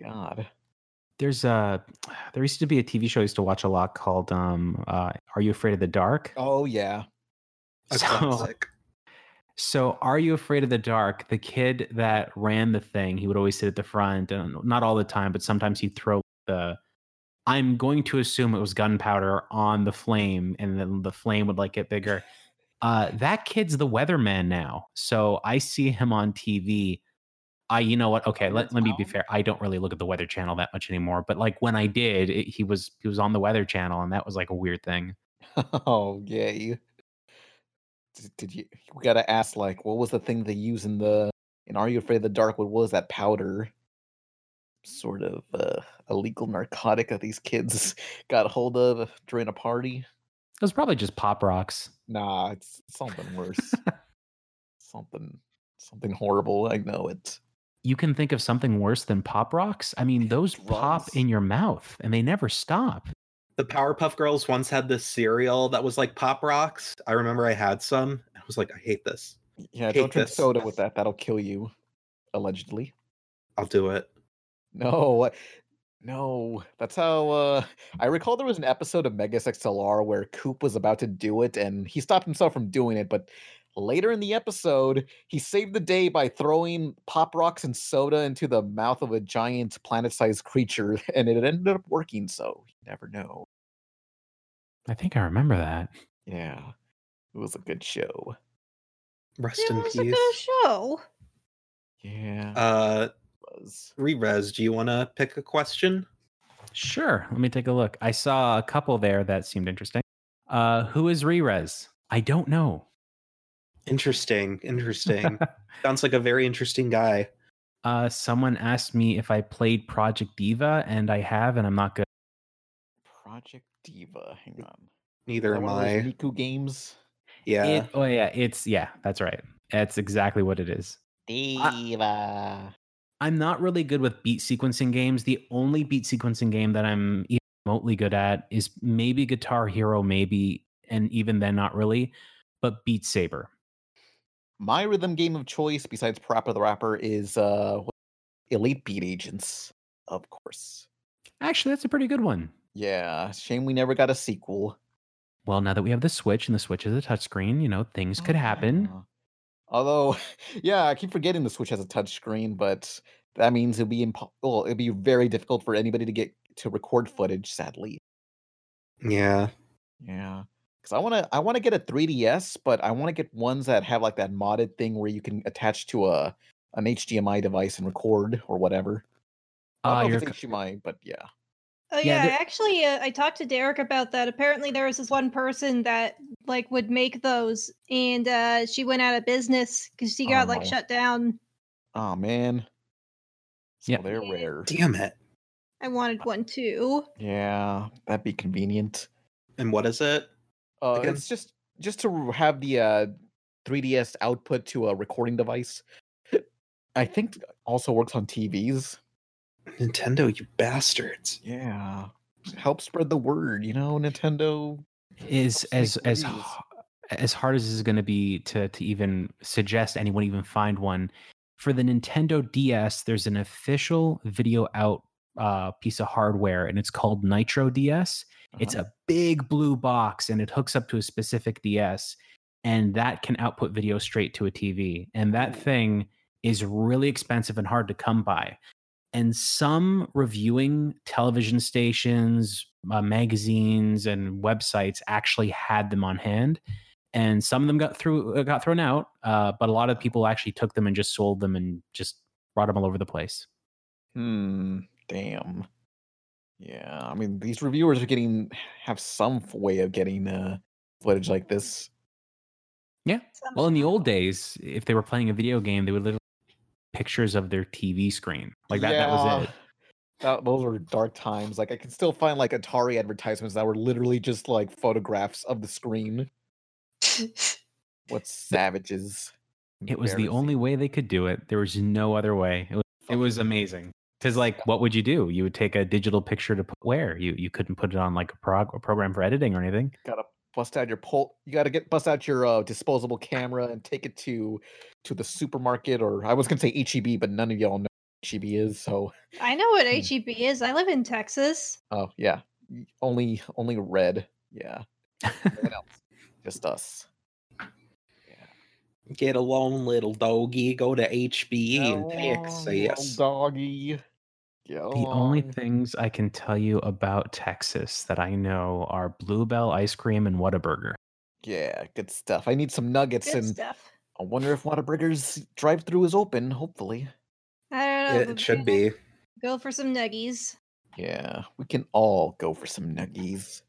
God. There's a <sighs> there used to be a TV show I used to watch a lot called um uh Are You Afraid of the Dark? Oh, yeah. A So- classic. <laughs> So, Are You Afraid of the Dark? The kid that ran the thing, he would always sit at the front, and not all the time, but sometimes he'd throw the. I'm going to assume it was gunpowder on the flame, and then the flame would like get bigger. Uh, that kid's the weatherman now, so I see him on TV. I, you know what? Okay, let, let me be fair. I don't really look at the Weather Channel that much anymore, but like when I did, it, he was he was on the Weather Channel, and that was like a weird thing. <laughs> Oh, yay. Did, did you we gotta ask like what was the thing they use in the in Are You Afraid of the Dark? What was that powder? Sort of uh illegal narcotic that these kids <laughs> got hold of during a party. It was probably just pop rocks. Nah, it's something worse. <laughs> something something horrible. I know it. you can think of something worse than pop rocks. I mean, those pop in your mouth and they never stop. The Powerpuff Girls once had this cereal that was like Pop Rocks. I remember I had some. I was like, I hate this. Yeah, Hate don't drink this. soda with that. That'll kill you. Allegedly. I'll do it. No, no. That's how uh <laughs> I recall there was an episode of Megas XLR where Coop was about to do it and he stopped himself from doing it, but later in the episode, he saved the day by throwing pop rocks and soda into the mouth of a giant planet-sized creature, <laughs> and it ended up working, so you never know. I think I remember that. Yeah. It was a good show. Rest It in was a good show. Yeah. Uh, was. Rerez, do you want to pick a question? Sure. Let me take a look. I saw a couple there that seemed interesting. Uh, who is Rerez? I don't know. Interesting. Interesting. <laughs> Sounds like a very interesting guy. Uh, someone asked me if I played Project Diva, and I have, and I'm not good. Project Diva. Hang on. Neither am one of those I. Miku games. Yeah. It, oh yeah, it's yeah, that's right. That's exactly what it is. Diva. I'm not really good with beat sequencing games. The only beat sequencing game that I'm even remotely good at is maybe Guitar Hero, maybe, and even then, not really. But Beat Saber. My rhythm game of choice, besides Parappa the Rapper, is uh Elite Beat Agents, of course. Actually, that's a pretty good one. Yeah, shame we never got a sequel. Well, now that we have the Switch and the Switch is a touchscreen, you know, things could happen. Although, <laughs> yeah, I keep forgetting the Switch has a touchscreen, but that means it'll be impo- well, it'll be very difficult for anybody to get to record footage. Sadly, Yeah. yeah, because I want to I want to get a 3DS, but I want to get ones that have like that modded thing where you can attach to a an HDMI device and record or whatever. I Ah, don't know if it's HDMI, but yeah. Oh Yeah, yeah, actually, uh, I talked to Derek about that. Apparently, there was this one person that like would make those, and uh, she went out of business because she got like Oh. shut down. Oh man. So Yep. they're rare. Damn it. I wanted one too. Yeah, that'd be convenient. And what is it? Uh, Again? it's just just to have the uh, 3ds output to a recording device. I think also works on TVs. Nintendo, you bastards. Yeah, help spread the word. You know, Nintendo. Is as as as hard as this is going to be to to even suggest anyone even find one for the Nintendo DS. There's an official video out uh, piece of hardware, and it's called Nitro DS. It's Uh-huh. a big blue box, and it hooks up to a specific DS, and that can output video straight to a TV. And that thing is really expensive and hard to come by. And some reviewing television stations, uh, magazines, and websites actually had them on hand. And some of them got through, uh, got thrown out. Uh, but a lot of people actually took them and just sold them and just brought them all over the place. Hmm. Damn. Yeah, I mean, these reviewers are getting have some way of getting uh footage like this. Yeah. Well, in the old days, if they were playing a video game, they would literally pictures of their TV screen. Like that. That was it. That, those were dark times. Like I can still find like Atari advertisements that were literally just like photographs of the screen. What savages! It was the only way they could do it. There was no other way. It was, it was amazing. Because like, what would you do? You would take a digital picture to put where? You you couldn't put it on like a, prog- a program for editing or anything. Gotta bust out your pole. You gotta get bust out your uh, disposable camera and take it to to the supermarket or I was gonna say HEB, but none of y'all know what HEB is. So I know what HEB is. I live in Texas. oh yeah, only only red. Yeah, no <laughs> else. just us. Yeah. Get alone, little doggy. Go to HBE in Texas. doggy. The only things I can tell you about Texas that I know are Bluebell ice cream and Whataburger. Yeah, good stuff. I need some nuggets Good and stuff. I wonder if Whataburger's drive-through is open. Hopefully. I don't know. It, but should be. Go for some nuggies. Yeah, we can all go for some nuggies.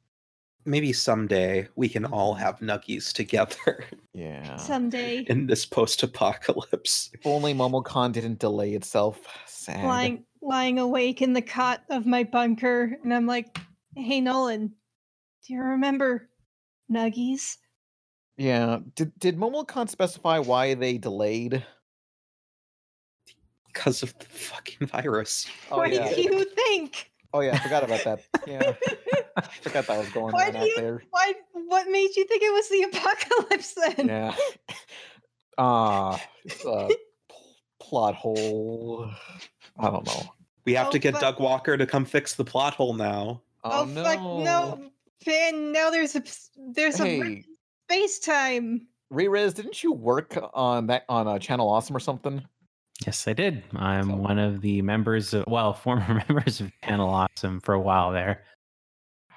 Maybe someday we can all have nuggies together <laughs> Yeah. Someday. in this post-apocalypse. If only MomoCon didn't delay itself. Sad. lying lying awake in the cot of my bunker and i'm like hey nolan do you remember nuggies Yeah. Did did MomoCon specify why they delayed? Because of the fucking virus. Oh what yeah. do you think Oh yeah, I forgot about that. <laughs> Yeah. I forgot that was going why on do out you there. why what made you think it was the apocalypse then Yeah. Ah, it's a <laughs> plot hole. I don't know. We have Oh, to get fuck. Doug Walker to come fix the plot hole now. oh, fuck no man now there's a ps- there's a Hey, space time Rerez, didn't you work on that on uh, Channel Awesome or something? Yes, I did. I'm So- one of the members of, well, former <laughs> members of Channel Awesome for a while there.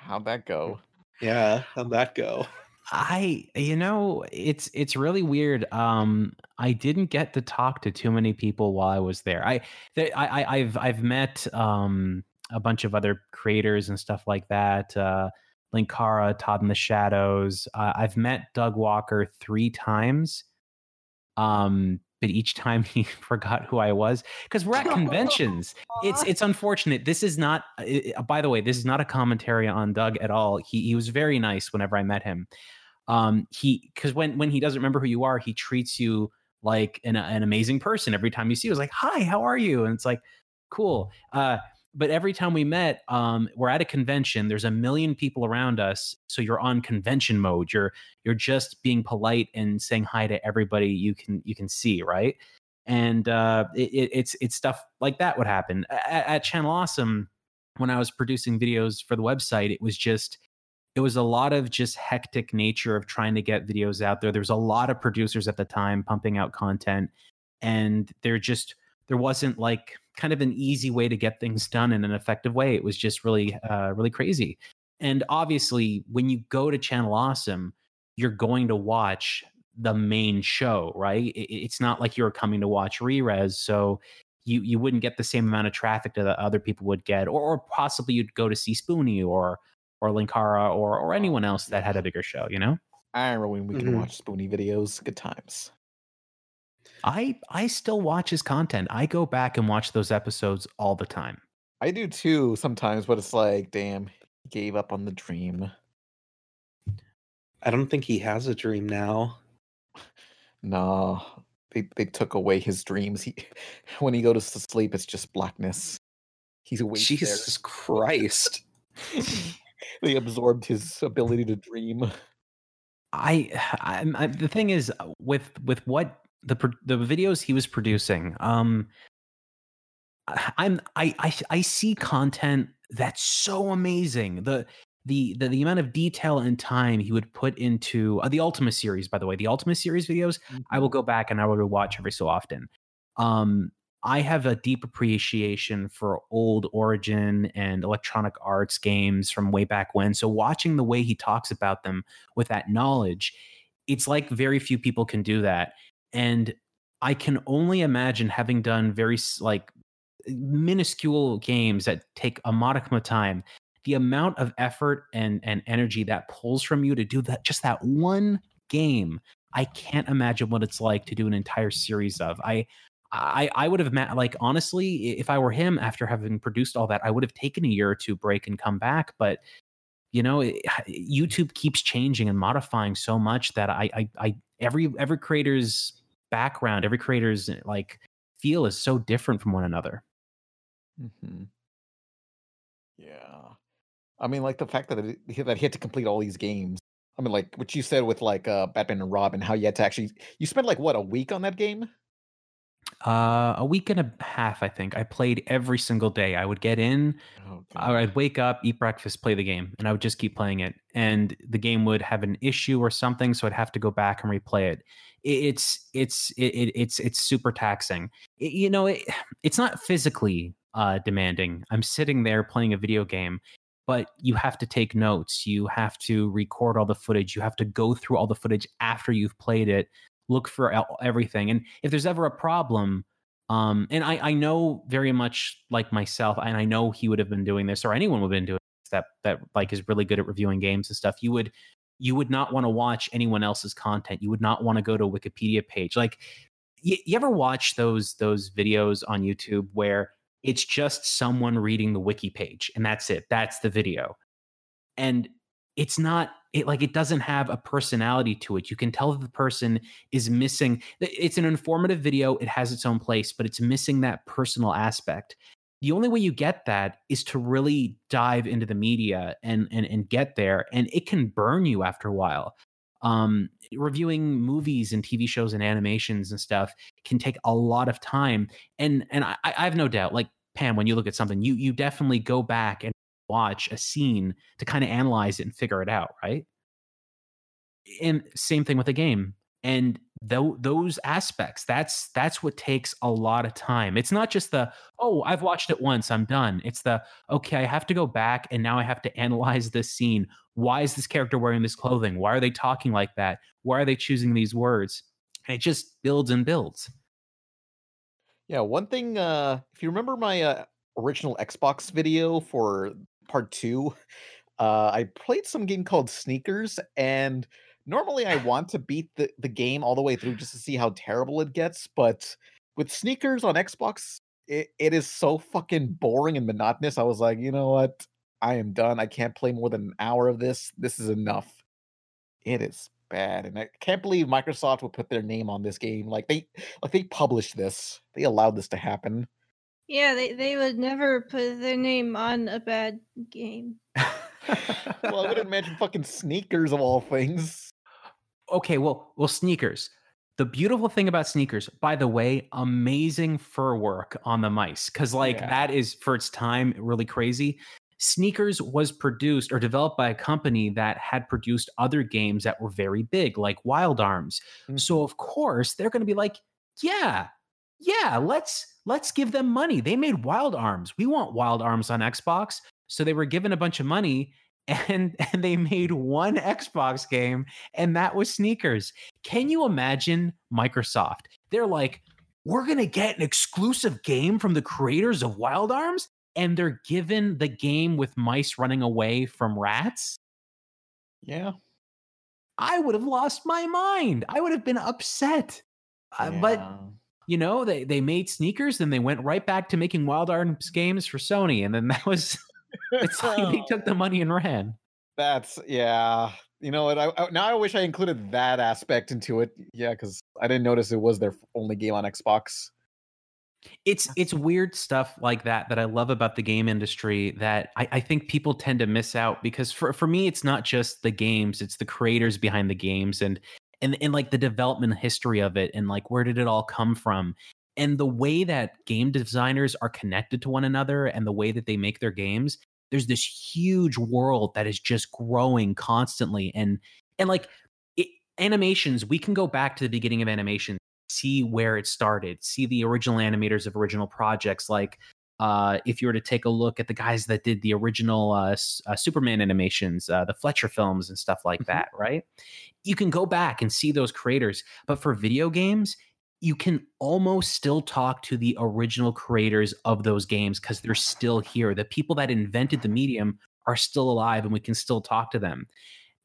How'd that go? Yeah, how'd that go? I you know it's it's really weird. Um, I didn't get to talk to too many people while I was there. I there, I, I I've I've met um a bunch of other creators and stuff like that. Uh, Linkara, Todd in the Shadows. Uh, I've met Doug Walker three times, Um, but each time <laughs> he forgot who I was because we're at conventions. it's <laughs> it's unfortunate. This is not. Uh, by the way, this is not a commentary on Doug at all. He he was very nice whenever I met him. Um, he because when when he doesn't remember who you are, he treats you like an, an amazing person every time you see. He was like, "Hi, how are you?" And it's like, "Cool." Uh, but every time we met, um, we're at a convention. There's a million people around us, so you're on convention mode. You're you're just being polite and saying hi to everybody you can you can see, right? And uh, it, it's it's stuff like that would happen at, at Channel Awesome. When I was producing videos for the website, it was just it was a lot of just hectic nature of trying to get videos out there. There was a lot of producers at the time pumping out content, and they're just there wasn't like kind of an easy way to get things done in an effective way. It was just really, uh, really crazy. And obviously, when you go to Channel Awesome, you're going to watch the main show, right? It's not like you're coming to watch Rerez, so you you wouldn't get the same amount of traffic that other people would get, or, or possibly you'd go to see Spoonie or or Linkara or or anyone else that had a bigger show, you know. I remember when we could Mhm. watch Spoonie videos. Good times. I I still watch his content. I go back and watch those episodes all the time. I do too sometimes, but it's like, damn, he gave up on the dream. I don't think he has a dream now. Nah, they they took away his dreams. He <laughs> when he goes to sleep, it's just blackness. He's awake Jesus Christ. <laughs> they absorbed his ability to dream. I, <sighs> I'm, I the thing is uh, with with what the the videos he was producing, um, I- I'm I I I see content that's so amazing. The the the, the amount of detail and time he would put into uh, the Ultima series, by the way, the Ultima series videos, I will go back and I will watch every so often. Um, I have a deep appreciation for old Origin and Electronic Arts games from way back when. So watching the way he talks about them with that knowledge, it's like very few people can do that. And I can only imagine having done very like minuscule games that take a modicum of time, the amount of effort and and energy that pulls from you to do that just that one game. I can't imagine what it's like to do an entire series of. I I I would have ma- like honestly, if I were him after having produced all that, I would have taken a year or two break and come back. But you know, it, YouTube keeps changing and modifying so much that I I, I every every creator's background, every creator's like feel is so different from one another. mm-hmm. Yeah, I mean, like the fact that it, that he had to complete all these games. I mean, like what you said with like uh, Batman and Robin, how you had to actually you spent like what a week on that game. Uh, a week and a half, I think. I played every single day. I would get in, I- I'd wake up, eat breakfast, play the game, and I would just keep playing it. And the game would have an issue or something, so I'd have to go back and replay it. It's it's it, it- it's it's super taxing. It- you know, it, <sighs> it's not physically uh, demanding. I'm sitting there playing a video game, but you have to take notes. You have to record all the footage. You have to go through all the footage after you've played it look for everything. And if there's ever a problem, um, and I, I know very much like myself, and I know he would have been doing this, or anyone would have been doing this, that that like is really good at reviewing games and stuff. You would you would not want to watch anyone else's content. You would not want to go to a Wikipedia page. Like you, you ever watch those those videos on YouTube where it's just someone reading the wiki page and that's it. That's the video. And it's not it like it doesn't have a personality to it. You can tell that the person is missing it's an informative video, it has its own place, but it's missing that personal aspect. The only way you get that is to really dive into the media and and and get there and it can burn you after a while. Um reviewing movies and TV shows and animations and stuff can take a lot of time and and I, I have no doubt like Pam when you look at something you you definitely go back and watch a scene to kind of analyze it and figure it out, right? And same thing with a game. And tho- those aspects, that's that's what takes a lot of time. It's not just the oh, I've watched it once, I'm done. It's the okay, I have to go back and now I have to analyze this scene. Why is this character wearing this clothing? Why are they talking like that? Why are they choosing these words? And it just builds and builds. Yeah, one thing. Uh, if you remember my uh, original Xbox video for part two, uh, I played some game called Sneakers, and normally I <laughs> want to beat the, the game all the way through just to see how terrible it gets, but with sneakers on Xbox, it, it is so fucking boring and monotonous. I was like, you know what? I am done. I can't play more than an hour of this. This is enough. It is bad. And I can't believe Microsoft would put their name on this game. Like they like they published this. They allowed this to happen. Yeah, they, they would never put their name on a bad game. <laughs> well, I wouldn't imagine fucking sneakers of all things. Okay, well, well, sneakers. The beautiful thing about sneakers, by the way, amazing fur work on the mice, because like Yeah. that is for its time really crazy. Sneakers was produced or developed by a company that had produced other games that were very big, like Wild Arms. Mm. So of course they're going to be like, yeah, yeah, let's let's give them money. They made Wild Arms. We want Wild Arms on Xbox. So they were given a bunch of money <laughs> and and they made one Xbox game and that was sneakers. Can you imagine Microsoft? They're like, we're going to get an exclusive game from the creators of Wild Arms and they're given the game with mice running away from rats? Yeah. I would have lost my mind. I would have been upset. Uh, but you know, they they made sneakers, then they went right back to making Wild Arms games for Sony, and then that was <laughs> it's like they <laughs> took the money and ran. That's yeah. You know what? I, I now I wish I included that aspect into it. Yeah, because I didn't notice it was their only game on Xbox. It's it's weird stuff like that that I love about the game industry that I, I think people tend to miss out because for for me it's not just the games, it's the creators behind the games and and and like the development history of it and like where did it all come from and the way that game designers are connected to one another and the way that they make their games there's this huge world that is just growing constantly and and like it, animations we can go back to the beginning of animation see where it started see the original animators of original projects like uh, if you were to take a look at the guys that did the original uh, uh, Superman animations, uh, the Fleischer films, and stuff like that, right? You can go back and see those creators. But for video games, you can almost still talk to the original creators of those games because they're still here. The people that invented the medium are still alive, and we can still talk to them.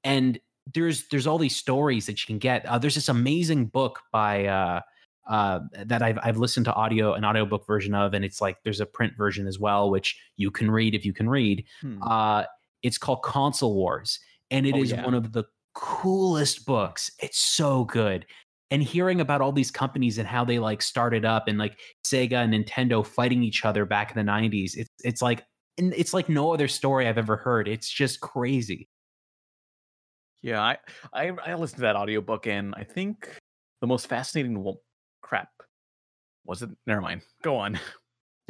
And there's there's all these stories that you can get. Uh, there's this amazing book by uh, that I've I've listened to audio an audiobook version of, and it's like there's a print version as well, which you can read if you can read. Hmm. Uh, it's called Console Wars, and it Oh, is yeah. one of the coolest books. It's so good. And hearing about all these companies and how they like started up and like Sega and Nintendo fighting each other back in the 90s, it's it's like and it's like no other story I've ever heard. It's just crazy. Yeah, I, I I listened to that audiobook and I think the most fascinating crap was it? Never mind. Go on.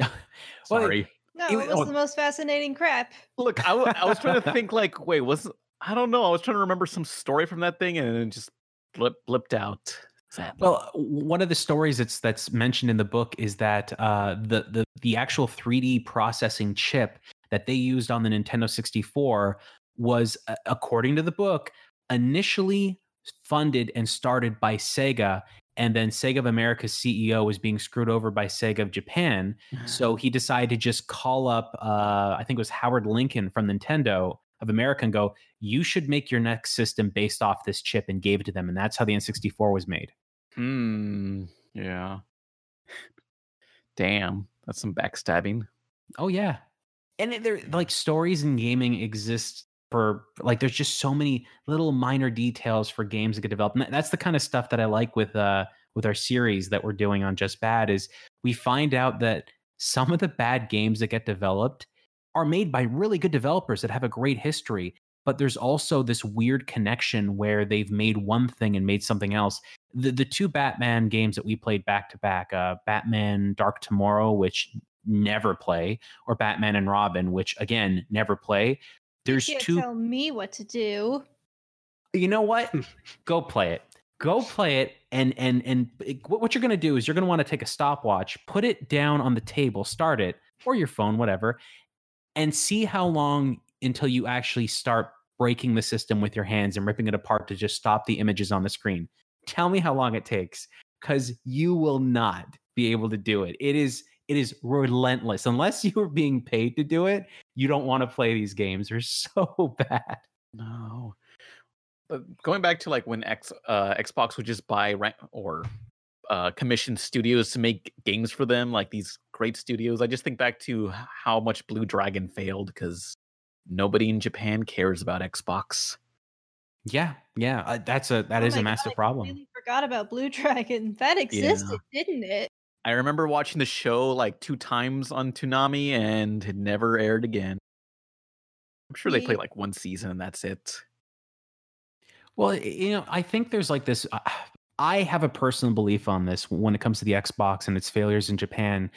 <laughs> <laughs> Sorry. No, It- was oh. the most fascinating crap. Look, I was trying to <laughs> think like, wait, was I don't know. I was trying to remember some story from that thing and it just blip, blipped out. Sadly. Well, one of the stories that's that's mentioned in the book is that uh, the the the actual 3D processing chip that they used on the Nintendo 64 was, uh, according to the book, initially funded and started by Sega, and then Sega of America's CEO was being screwed over by Sega of Japan, <sighs> so he decided to just call up, uh, I think it was Howard Lincoln from Nintendo of America, and go, "You should make your next system based off this chip," and gave it to them, and that's how the N64 was made. Hmm. Yeah. Damn, that's some backstabbing. Oh yeah, and there like stories in gaming exist for like there's just so many little minor details for games that get developed. And that's the kind of stuff that I like with uh with our series that we're doing on Just Bad is we find out that some of the bad games that get developed are made by really good developers that have a great history. But there's also this weird connection where they've made one thing and made something else. The the two Batman games that we played back to back, uh, Batman Dark Tomorrow, which never play, or Batman and Robin, which again never play. There's you can't two tell me what to do. you know what? Hmm. Go play it. Go play it and and and it- what what you're going to do is you're going to want to take a stopwatch put it down on the table start it or your phone whatever and see how long until you actually start breaking the system with your hands and ripping it apart to just stop the images on the screen. Tell me how long it takes cuz you will not be able to do it. It is it is relentless unless you are being paid to do it you don't want to play these games they're <laughs> so bad No. But going back to like when X uh, Xbox would just buy ra- or uh, commission studios to make games for them, like these great studios. I just think back to how much Blue Dragon failed because nobody in Japan cares about Xbox. Yeah, yeah, uh, that's a that Oh is my a God, massive I problem. completely forgot about Blue <laughs> Dragon. That existed, didn't it? I remember watching the show like two times on Toonami and it never aired again. I'm sure they play like one season and that's it. Well, you know, I think there's like this. Uh, <sighs> I have a personal belief on this when it comes to the Xbox and its failures in Japan.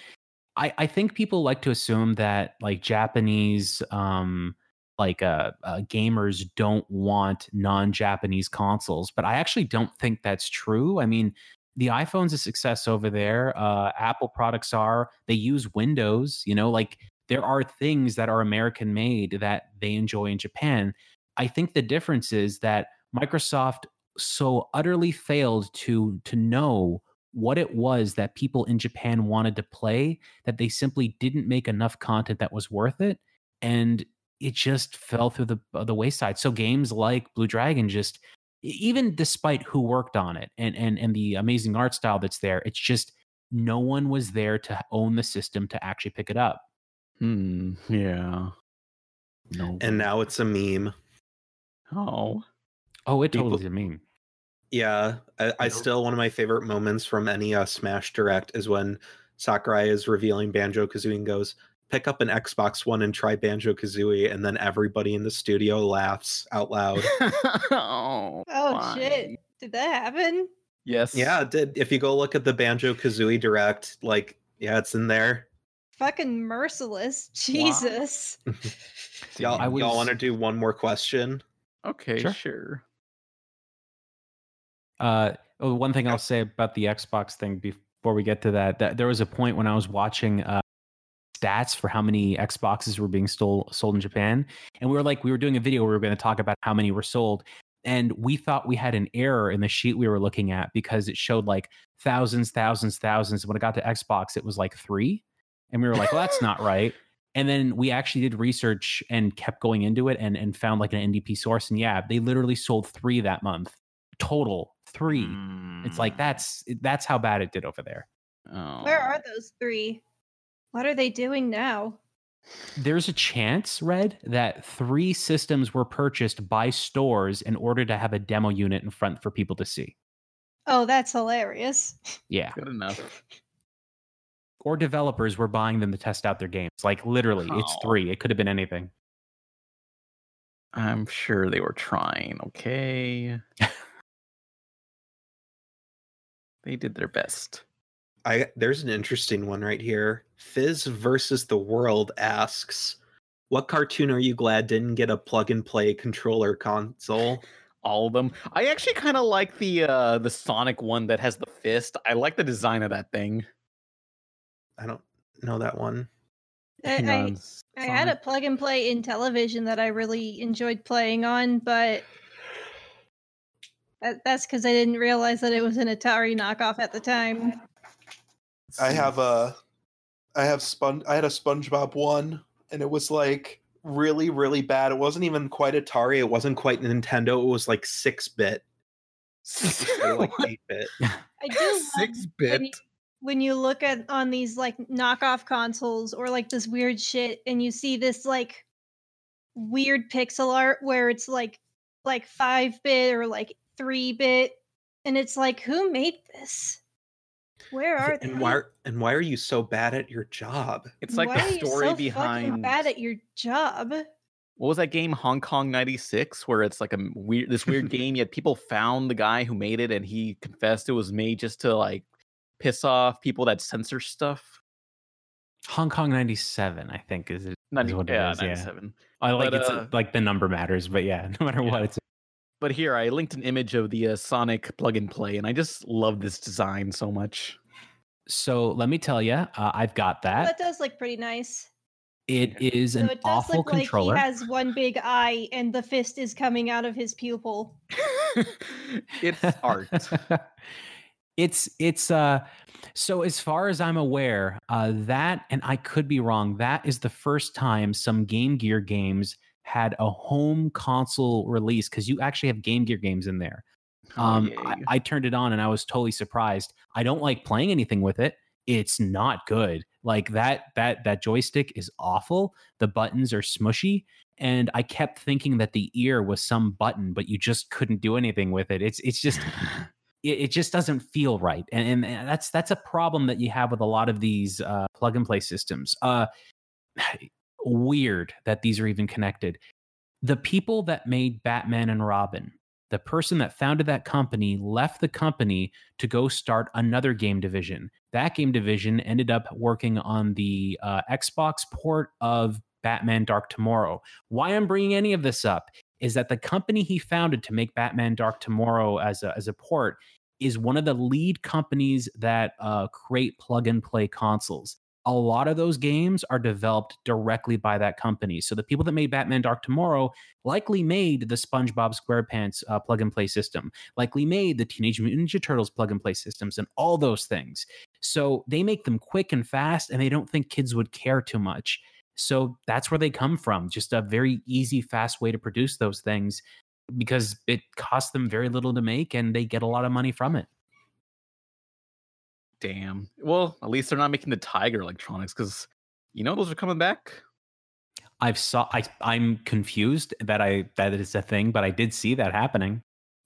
I, I think people like to assume that like Japanese um like uh, uh gamers don't want non-Japanese consoles, but I actually don't think that's true. I mean, the iPhone's a success over there. Uh Apple products are. They use Windows, you know, like there are things that are American made that they enjoy in Japan. I think the difference is that Microsoft so utterly failed to to know what it was that people in Japan wanted to play that they simply didn't make enough content that was worth it and it just fell through the the wayside. So games like Blue Dragon just even despite who worked on it and and and the amazing art style that's there, it's just no one was there to own the system to actually pick it up. Hmm. Yeah. No. And now it's a meme. Oh. Oh, it People- totally is a meme. Yeah, I, I still one of my favorite moments from any uh, Smash Direct is when Sakurai is revealing Banjo Kazooie and goes, "Pick up an Xbox One and try Banjo Kazooie," and then everybody in the studio laughs out loud. <laughs> oh. Oh shit! Did that happen? Yes. yeah, it did. If you go look at the Banjo Kazooie Direct, like, yeah, it's in there. Fucking merciless. Jesus. <laughs> Y'all, I y'all want to do one more question? Okay, Sure. sure. Uh, oh, one thing I'll say about the Xbox thing before we get to that, that there was a point when I was watching uh, stats for how many Xboxes were being stole, sold in Japan, and we were like, we were doing a video where we were going to talk about how many were sold, and we thought we had an error in the sheet we were looking at because it showed like thousands, thousands, thousands. When it got to Xbox, it was like three, and we were like, well, that's not <laughs> right. And then we actually did research and kept going into it and, and found like an NDP source. And yeah, they literally sold three that month total three. It's like hmm. that's that's how bad it did over there. Oh. Where are those three? What are they doing now? There's a chance, Red, that three systems were purchased by stores in order to have a demo unit in front for people to see. Oh, that's hilarious. Yeah. Good enough. Or developers were buying them to test out their games. Like literally, it's Oh. three. It could have been anything. I'm sure they were trying, okay? <laughs> they did their best. I there's an interesting one right here. Fizz versus the World asks, "What cartoon are you glad didn't get a plug and play controller console?" All of them. I actually kind of like the uh the Sonic one that has the fist. I like the design of that thing. I don't know that one. I, I, I had a plug and play in television that I really enjoyed playing on, but that, that's because I didn't realize that it was an Atari knockoff at the time. I have a I have spon I had a SpongeBob one and it was like really really bad. It wasn't even quite Atari, it wasn't quite Nintendo, it was like 6-bit. <laughs> Like 8-bit. <laughs> I do love Six when bit. you, when you look at on these like knockoff consoles or like this weird shit and you see this like weird pixel art where it's like like 5 bit or like 3 bit and it's like who made this where are they And why and why are you so bad at your job? It's like Why are the you story so fucking behind bad at your job what was that game Hong Kong 96 where it's like a weird this weird <laughs> game yet people found the guy who made it and he confessed it was made just to like piss off people that censor stuff. Hong Kong 97, I think, is, it 90, what yeah, it is. Yeah. 97. I like But, it's uh, like the number matters, but yeah, <laughs> no matter what, it's But here I linked an image of the uh, Sonic plug and play and I just love this design so much. so let me tell you, uh, I've got that. that does look pretty nice It is so an it does awful look controller. like he has one big eye and the fist is coming out of his pupil <laughs> It's art. <laughs> it's it's uh so as far as i'm aware uh that and i could be wrong that is the first time some game gear games had a home console release because you actually have Game Gear games in there. Oh, Um, yay. I, I turned it on and I was totally surprised. I don't like playing anything with it. It's not good. Like that that that joystick is awful. The buttons are smushy, and I kept thinking that the ear was some button, but you just couldn't do anything with it. It's it's just <laughs> it, it just doesn't feel right, and, and and that's that's a problem that you have with a lot of these uh, plug and play systems. Uh, <sighs> weird that these are even connected. The people that made Batman and Robin, the person that founded that company left the company to go start another game division. That game division ended up working on the uh, Xbox port of Batman Dark Tomorrow. Why I'm bringing any of this up is that the company he founded to make Batman Dark Tomorrow as a, as a port is one of the lead companies that uh, create plug and play consoles. A lot of those games are developed directly by that company. So the people that made Batman Dark Tomorrow likely made the SpongeBob SquarePants uh, plug and play system, likely made the Teenage Mutant Ninja Turtles plug and play systems, and all those things. So they make them quick and fast, and they don't think kids would care too much. So that's where they come from. Just a very easy, fast way to produce those things because it costs them very little to make and they get a lot of money from it. Damn. Well, at least they're not making the Tiger electronics because you know those are coming back. I've saw I I'm confused that I that is a thing, but I did see that happening.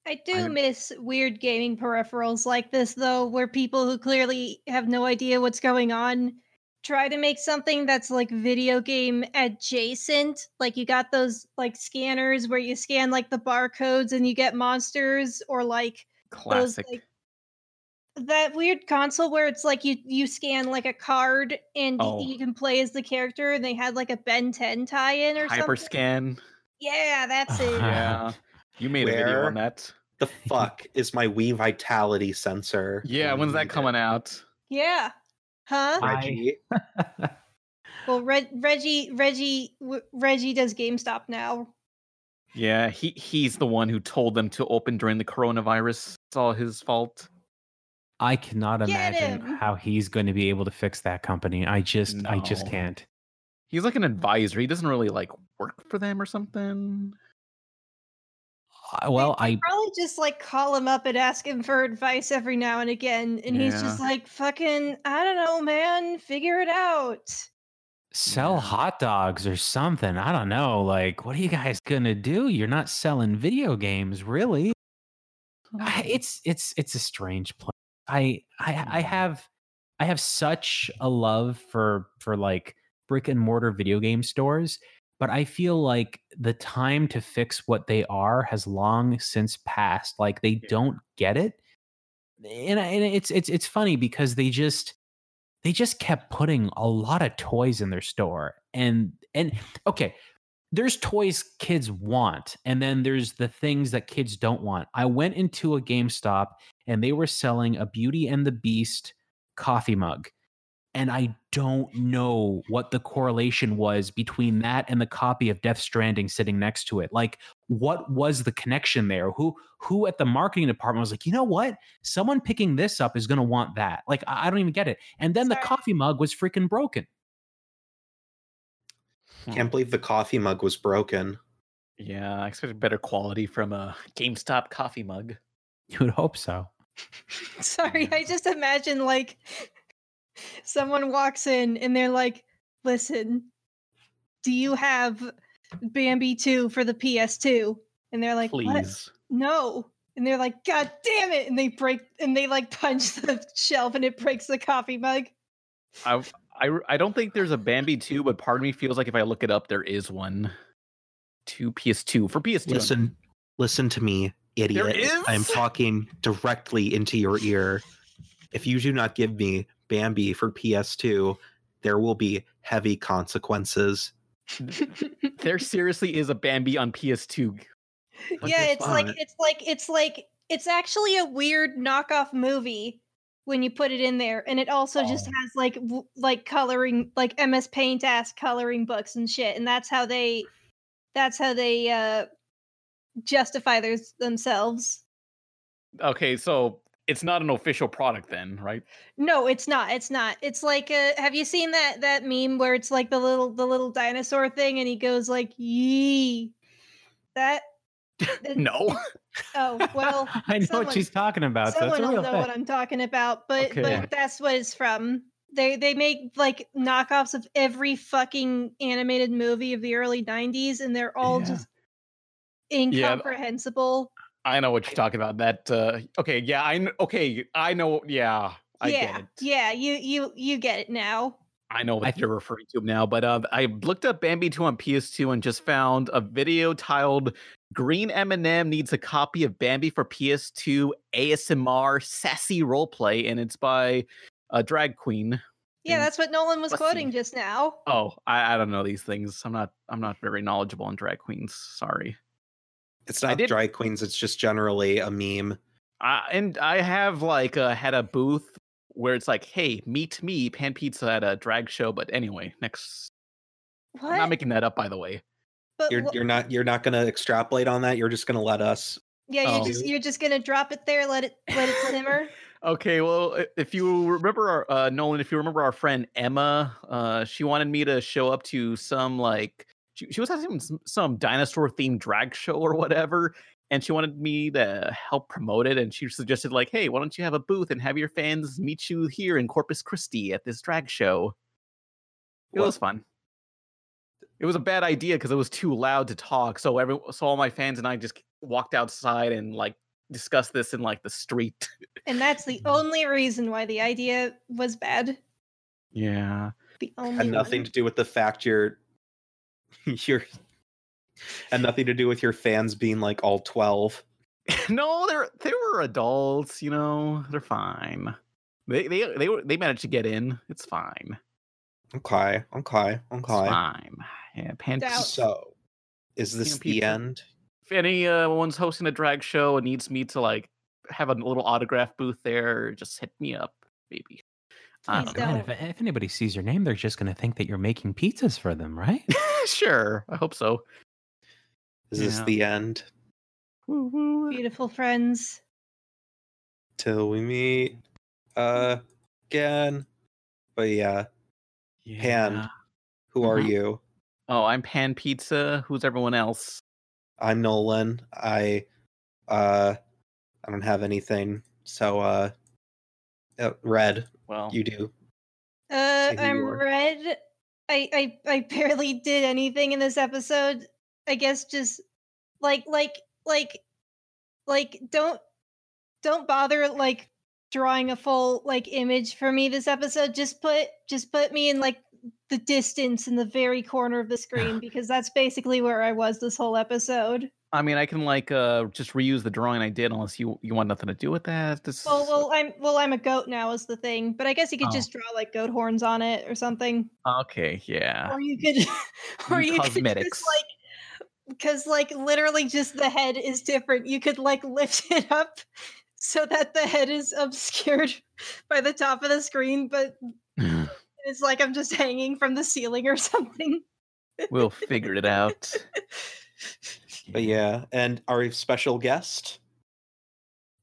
I do miss weird gaming peripherals like this, though, where people who clearly have no idea what's going on try to make something that's like video game adjacent. Like you got those like scanners where you scan like the barcodes and you get monsters, or like those Classic. like that weird console where it's like you you scan like a card and Oh. you can play as the character, and they had like a Ben 10 tie-in or something. Hyperscan. Yeah, that's <laughs> it. Yeah. You made a video on that. The fuck is my Wii Vitality sensor? Yeah, when's that coming out? Yeah. Huh? Reggie, <laughs> Well, Reg- Reggie, Reggie, w- Reggie does GameStop now. Yeah, he he's the one who told them to open during the coronavirus. It's all his fault. I cannot Get imagine him. how he's going to be able to fix that company. I just I just can't. He's like an advisor. He doesn't really like work for them or something. Uh, Well, I Probably just like call him up and ask him for advice every now and again, and he's just like, "Fucking, I don't know, man. Figure it out." sell hot dogs or something. I don't know. Like, what are you guys gonna do? You're not selling video games, really. It's it's it's a strange place. I I I mm. have I have such a love for for like brick and mortar video game stores, but I feel like the time to fix what they are has long since passed. Like they don't get it, and, and it's it's it's funny because they just they just kept putting a lot of toys in their store and and okay there's toys kids want and then there's the things that kids don't want. I went into a gamestop and they were selling a beauty and the beast coffee mug. And i don't know what the correlation was between that and the copy of death stranding sitting next to it. Like what was the connection there? Who who at the marketing department was like you know what? Someone picking this up is going to want that. Like i I don't even get it. And then the coffee mug was freaking broken. Hmm. Can't believe the coffee mug was broken. Yeah, I expected better quality from a GameStop coffee mug. You would hope so <laughs> Sorry, I just imagine like someone walks in and they're like, "Listen, do you have Bambi 2 for the PS2?" And they're like, "What?" Please. No. And they're like, God damn it. And they break and they like punch <laughs> the shelf and it breaks the coffee mug. I, I I don't think there's a Bambi 2, but part of me feels like if I look it up, there is one. Two PS2 for PS2. Listen, listen to me, idiot. I am talking directly into your ear. If you do not give me Bambi for PS2, there will be heavy consequences. <laughs> there seriously is a Bambi on PS2. What yeah, the it's like it's like it's like it's actually a weird knockoff movie when you put it in there and it also just Oh. has like w- like coloring like MS Paint ass coloring books and shit and that's how they that's how they uh justify their, themselves. Okay, so it's not an official product then, right? No, it's not. It's not. It's like uh have you seen that that meme where it's like the little the little dinosaur thing and he goes like yee. That <laughs> no. Oh, well. <laughs> I know someone- what she's talking about. Someone a will know thing. what I'm talking about, but Okay. but that's what it's from. They they make like knockoffs of every fucking animated movie of the early '90s, and they're all Yeah. just Yeah. incomprehensible. I know what you're talking about. That uh okay, yeah, I kn- okay, I know yeah, I yeah, get it. yeah, you you you get it now. I know what you're referring to now, but uh, I looked up Bambi 2 on PS2 and just found a video titled "Green M&M needs a copy of Bambi for PS2 ASMR sassy roleplay," and it's by a drag queen. Yeah, that's what Nolan was let's quoting just now. Oh, I, I don't know these things. I'm not I'm not very knowledgeable on drag queens. Sorry. It's not drag queens. It's just generally a meme. Uh, and I have like uh, had a booth where it's like, "Hey, meet me, Pan Pizza at a drag show." But anyway, next. What? I'm not making that up, by the way. But You're wha- you're not you're not gonna extrapolate on that. You're just gonna let us. yeah, you're Oh. just you're just gonna drop it there, let it let it simmer. <laughs> Okay, well, if you remember our uh, Nolan, if you remember our friend Emma, uh, she wanted me to show up to some like she, she was having some, some dinosaur themed drag show or whatever, and she wanted me to help promote it. And she suggested like, hey, why don't you have a booth and have your fans meet you here in Corpus Christi at this drag show? It was fun. It was a bad idea because it was too loud to talk. So every so all my fans and I just walked outside and like discussed this in like the street. <laughs> And that's the only reason why the idea was bad. Yeah. The only Had nothing one. to do with the fact you're <laughs> you're and nothing to do with your fans being like all twelve. <laughs> no, they're they were adults, you know. They're fine. They they they were they managed to get in. It's fine. Okay, okay, It's okay. fine. Yeah, pan So, is this Pan the end? if any uh, one's hosting a drag show and needs me to like have a little autograph booth there, just hit me up, maybe. I Please don't know. Man, if, if anybody sees your name, they're just going to think that you're making pizzas for them, right? <laughs> sure, I hope so. Is this the end? Beautiful friends. Till we meet uh, again. But yeah, Pan, who are Mhm. you? Oh, I'm Pan Pizza. Who's everyone else? I'm Nolan. I uh I don't have anything. So uh, uh red, Well, you do. Uh, Say who you I'm red. I, I I barely did anything in this episode. I guess just like like like like don't don't bother like drawing a full like image for me this episode. Just put just put me in like the distance in the very corner of the <laughs> screen because that's basically where I was this whole episode. I mean, I can like uh just reuse the drawing I did, unless you you want nothing to do with that. This Well, well, I'm well, I'm a goat now is the thing, but I guess you could Oh. just draw like goat horns on it or something. okay, yeah. or you could <laughs> or you cosmetics. could just like because like literally just the head is different you could like <laughs> lift it up so that the head is obscured <laughs> by the top of the screen but it's like i'm just hanging from the ceiling or something we'll figure it out. But yeah, and our special guest.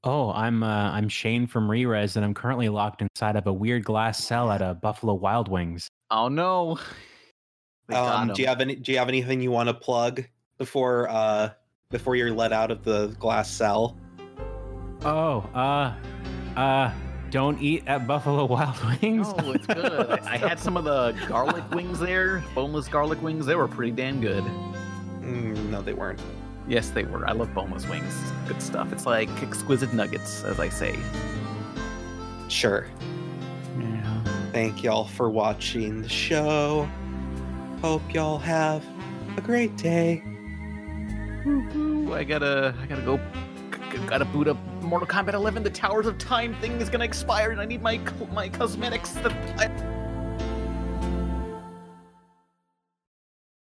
Oh, I'm uh, I'm Shane from Rerez, and I'm currently locked inside of a weird glass cell at a Buffalo Wild Wings. Oh no. <laughs> Um, do you have any? Do you have anything you want to plug before uh before you're let out of the glass cell? Oh, uh, uh, don't eat at Buffalo Wild <laughs> Wings. Oh, it's good. I, I had <laughs> some of the garlic wings there, boneless garlic wings. They were pretty damn good. Mm, no, they weren't. Yes, they were. I love boneless wings. Good stuff. It's like exquisite nuggets, as I say. Sure. Yeah. Thank y'all for watching the show. Hope y'all have a great day. Woo-hoo. I gotta, I gotta go. g- Gotta boot up Mortal Kombat 11. The Towers of Time thing is gonna expire, and I need my my cosmetics. That I,